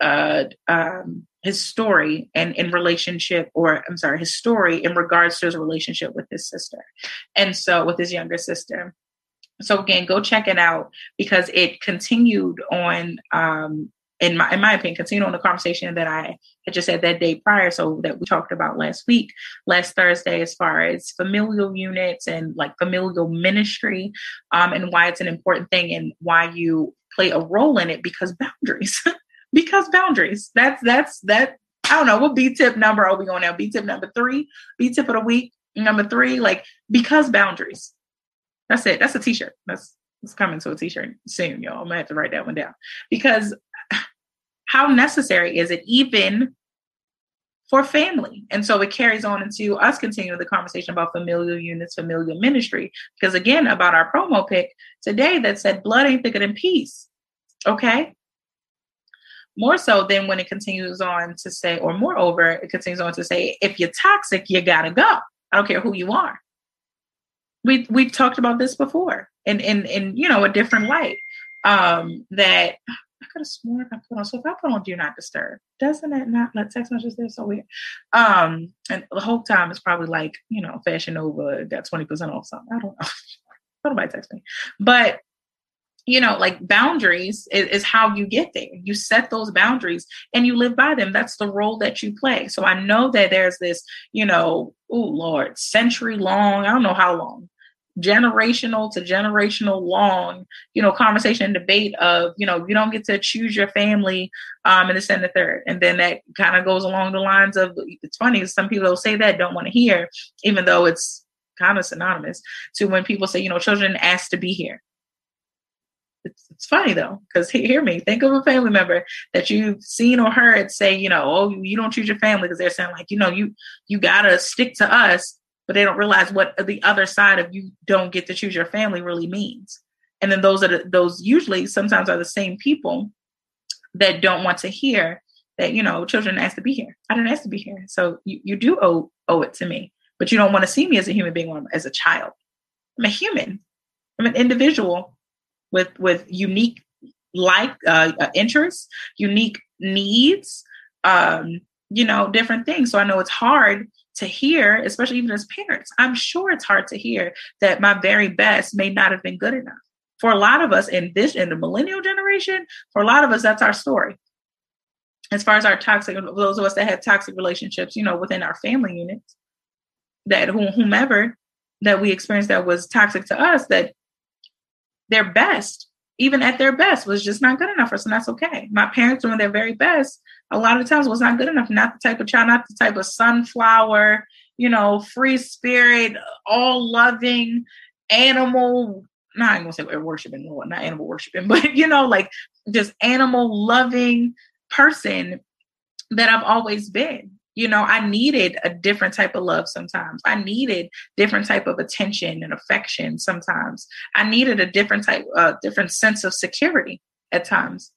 uh um his story and in relationship or i'm sorry his story in regards to his relationship with his sister and so with his younger sister. So again go check it out because it continued on um in my in my opinion continued on the conversation that i had just had that day prior so that we talked about last week last thursday as far as familial units and like familial ministry um and why it's an important thing and why you play a role in it because boundaries because boundaries. That's that's that. I don't know what B tip number are we on now? B tip number three, B tip of the week number three. Like because boundaries. That's it. That's a t-shirt. That's it's coming to a t-shirt soon, y'all. I'm gonna have to write that one down because how necessary is it even for family? And so it carries on into us continuing the conversation about familial units, familial ministry. Because again, about our promo pick today that said blood ain't thicker than peace. Okay more so than when it continues on to say, or moreover, it continues on to say, if you're toxic, you gotta go. I don't care who you are. We we've talked about this before in in in you know a different light. Um that I could have sworn I put on so if I put on do not disturb, doesn't it not let text messages there so weird? Um and the whole time it's probably like, you know, Fashion Nova got 20% off something. I don't know. Nobody text me. But you know like boundaries is, is, how you get there. You set those boundaries and you live by them. That's the role that you play. So i know that there's this you know oh lord century long i don't know how long generational to generational long you know conversation and debate of you know you don't get to choose your family um in the and the third. And then that kind of goes along the lines of it's funny some people say that don't want to hear even though it's kind of synonymous to when people say you know children asked to be here it's, it's funny though, because hear me, think of a family member that you've seen or heard say, you know, oh, you don't choose your family because they're saying like, you know, you you gotta stick to us, but they don't realize what the other side of you don't get to choose your family really means. And then those are the, those usually sometimes are the same people that don't want to hear that you know children asked to be here. I didn't ask to be here, so you, you do owe owe it to me, but you don't want to see me as a human being as a child. I'm a human. I'm an individual with with unique like uh, uh, interests, unique needs, um, you know, different things. So I know it's hard to hear, especially even as parents. I'm sure it's hard to hear that my very best may not have been good enough. For a lot of us in this in the millennial generation, for a lot of us, that's our story. as far as our toxic, those of us that had toxic relationships, you know, within our family units, that whomever that we experienced that was toxic to us, that their best, even at their best, was just not good enough for us, and that's okay. My parents doing their very best, a lot of times was not good enough. Not the type of child, not the type of sunflower, you know, free spirit, all loving animal. Not I'm gonna say worshiping not animal worshiping, but you know, like just animal loving person that I've always been you know i needed a different type of love sometimes. I needed different type of attention and affection sometimes. I needed a different type uh, different sense of security at times.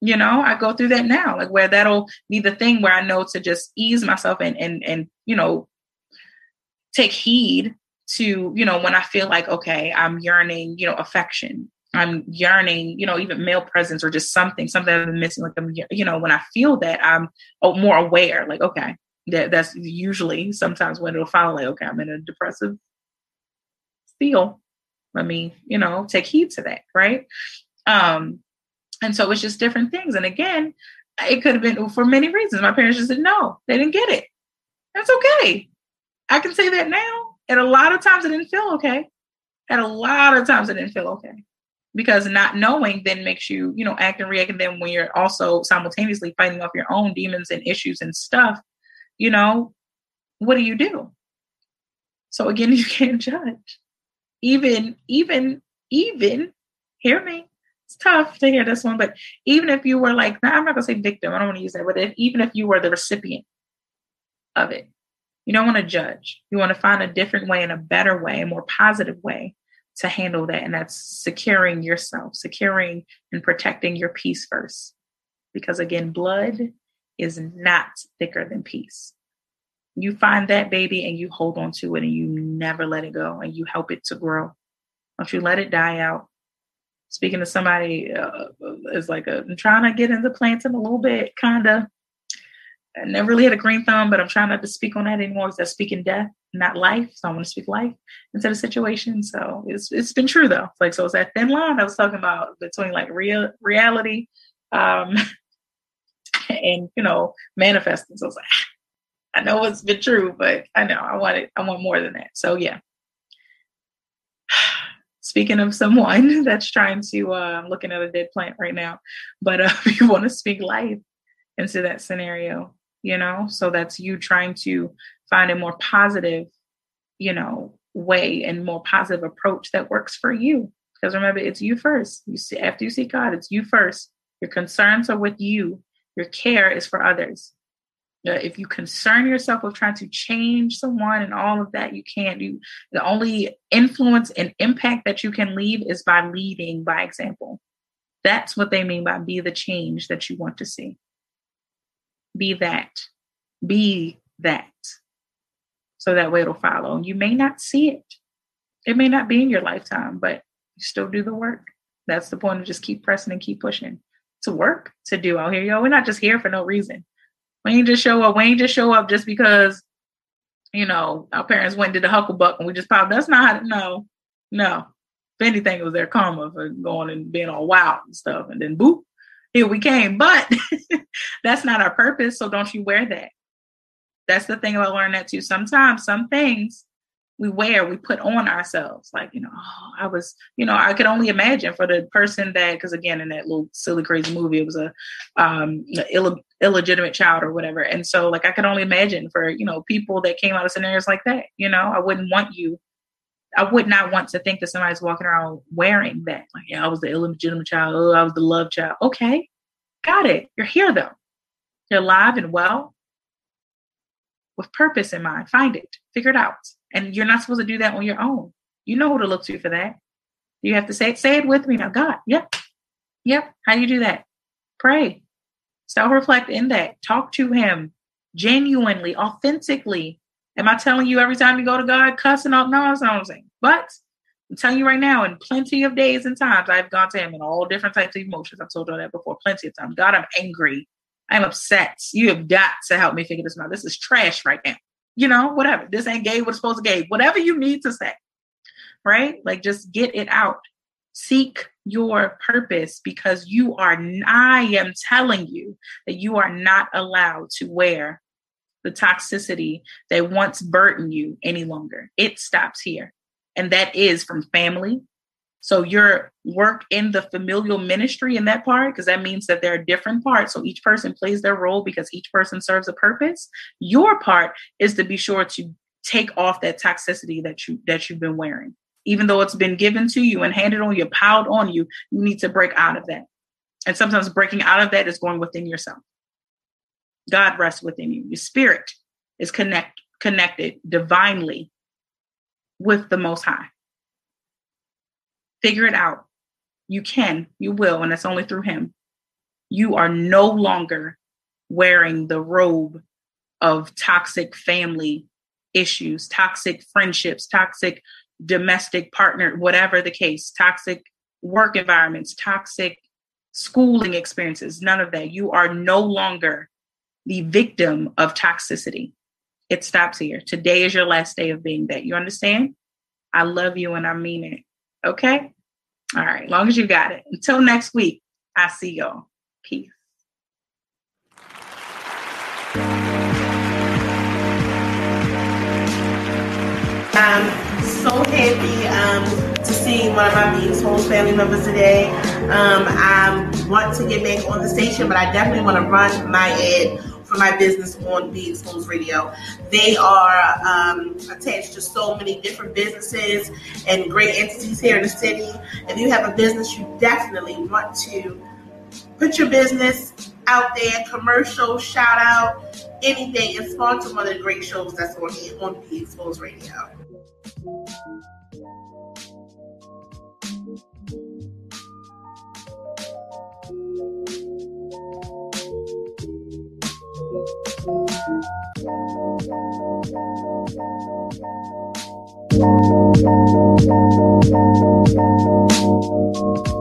You know i go through that now like where that'll be the thing where i know to just ease myself and and and you know take heed to you know when i feel like okay i'm yearning you know affection I'm yearning, you know, even male presence or just something, something I've been missing. Like I'm, you know, when I feel that, I'm oh, more aware. Like, okay, that that's usually sometimes when it'll follow. Like, okay, I'm in a depressive feel. Let me, you know, take heed to that, right? Um, and so it's just different things. And again, it could have been for many reasons. My parents just said no, they didn't get it. That's okay. I can say that now. And a lot of times it didn't feel okay. And a lot of times it didn't feel okay because not knowing then makes you, you know, act and react. And then when you're also simultaneously fighting off your own demons and issues and stuff, you know, what do you do? So again, you can't judge. Even, even, even, hear me. It's tough to hear this one, but even if you were like, nah, I'm not gonna say victim, I don't want to use that, but if, even if you were the recipient of it, you don't want to judge. You want to find a different way and a better way, a more positive way to handle that. And that's securing yourself, securing and protecting your peace first. Because again, blood is not thicker than peace. You find that baby and you hold on to it and you never let it go and you help it to grow. Don't you let it die out. Speaking to somebody uh, is like a, I'm trying to get into planting a little bit, kind of. I never really had a green thumb, but I'm trying not to speak on that anymore because that's speaking death, not life. So I want to speak life instead of situation. So it's it's been true though. Like so, it's that thin line I was talking about between like real reality, um, and you know manifesting. So it's like I know it's been true, but I know I want it. I want more than that. So yeah. Speaking of someone that's trying to, uh, I'm looking at a dead plant right now, but uh, if you want to speak life into that scenario, you know? So that's you trying to find a more positive you know way and more positive approach that works for you. Because remember it's you first. You see after you see god it's you first. Your concerns are with you. Your care is for others. Uh, if you concern yourself with trying to change someone and all of that you can't. Do the only influence and impact that you can leave is by leading by example. That's what they mean by be the change that you want to see be that. Be that. So that way it'll follow. And you may not see it. It may not be in your lifetime, but you still do the work. That's the point of just keep pressing and keep pushing. To work to do out here, yo. We're not just here for no reason. We ain't just show up. We ain't just show up just because, you know, our parents went to the hucklebuck and we just popped. That's not no, no. If anything, it was their karma for going and being all wild and stuff. And then boop, here we came. But that's not our purpose. So don't you wear that. That's the thing about learning that too. Sometimes some things we wear, we put on ourselves. Like, you know, oh, I was, you know, I could only imagine for the person that, because again, in that little silly, crazy movie, it was a um, Ill- illegitimate child or whatever. And so, like, I could only imagine for, you know, people that came out of scenarios like that, you know, I wouldn't want you I would not want to think that somebody's walking around wearing that. Like, yeah, I was the illegitimate child. Oh, I was the love child. Okay, got it. You're here though. You're alive and well with purpose in mind. Find it, figure it out. And you're not supposed to do that on your own. You know who to look to for that. You have to say it, say it with me now. God, yep. Yep. How do you do that? Pray. Self-reflect in that. Talk to him genuinely, authentically, Am I telling you every time you go to God cussing out? No, that's not what I'm saying. But I'm telling you right now, in plenty of days and times, I've gone to Him in all different types of emotions. I've told you that before, plenty of times. God, I'm angry. I'm upset. You have got to help me figure this out. This is trash right now. You know, whatever. This ain't gay. What's supposed to gay. Whatever you need to say, right? Like just get it out. Seek your purpose because you are, I am telling you that you are not allowed to wear the toxicity that once burdened you any longer. It stops here. And that is from family. So your work in the familial ministry in that part, because that means that there are different parts. So each person plays their role because each person serves a purpose. Your part is to be sure to take off that toxicity that you that you've been wearing. Even though it's been given to you and handed on you, piled on you, you need to break out of that. And sometimes breaking out of that is going within yourself. God rests within you. Your spirit is connect, connected divinely with the Most High. Figure it out. You can, you will, and it's only through Him. You are no longer wearing the robe of toxic family issues, toxic friendships, toxic domestic partner, whatever the case, toxic work environments, toxic schooling experiences, none of that. You are no longer the victim of toxicity. It stops here. Today is your last day of being that. You understand? I love you and I mean it. Okay? All right. Long as you got it. Until next week, I see y'all. Peace. I'm so happy um, to see one of my Being Exposed family members today. Um, I want to get back on the station, but I definitely want to run my ad for my business on Be Exposed Radio. They are um, attached to so many different businesses and great entities here in the city. If you have a business, you definitely want to put your business out there, commercial, shout out, anything, and sponsor one of the great shows that's on on Be Exposed Radio. Thank you.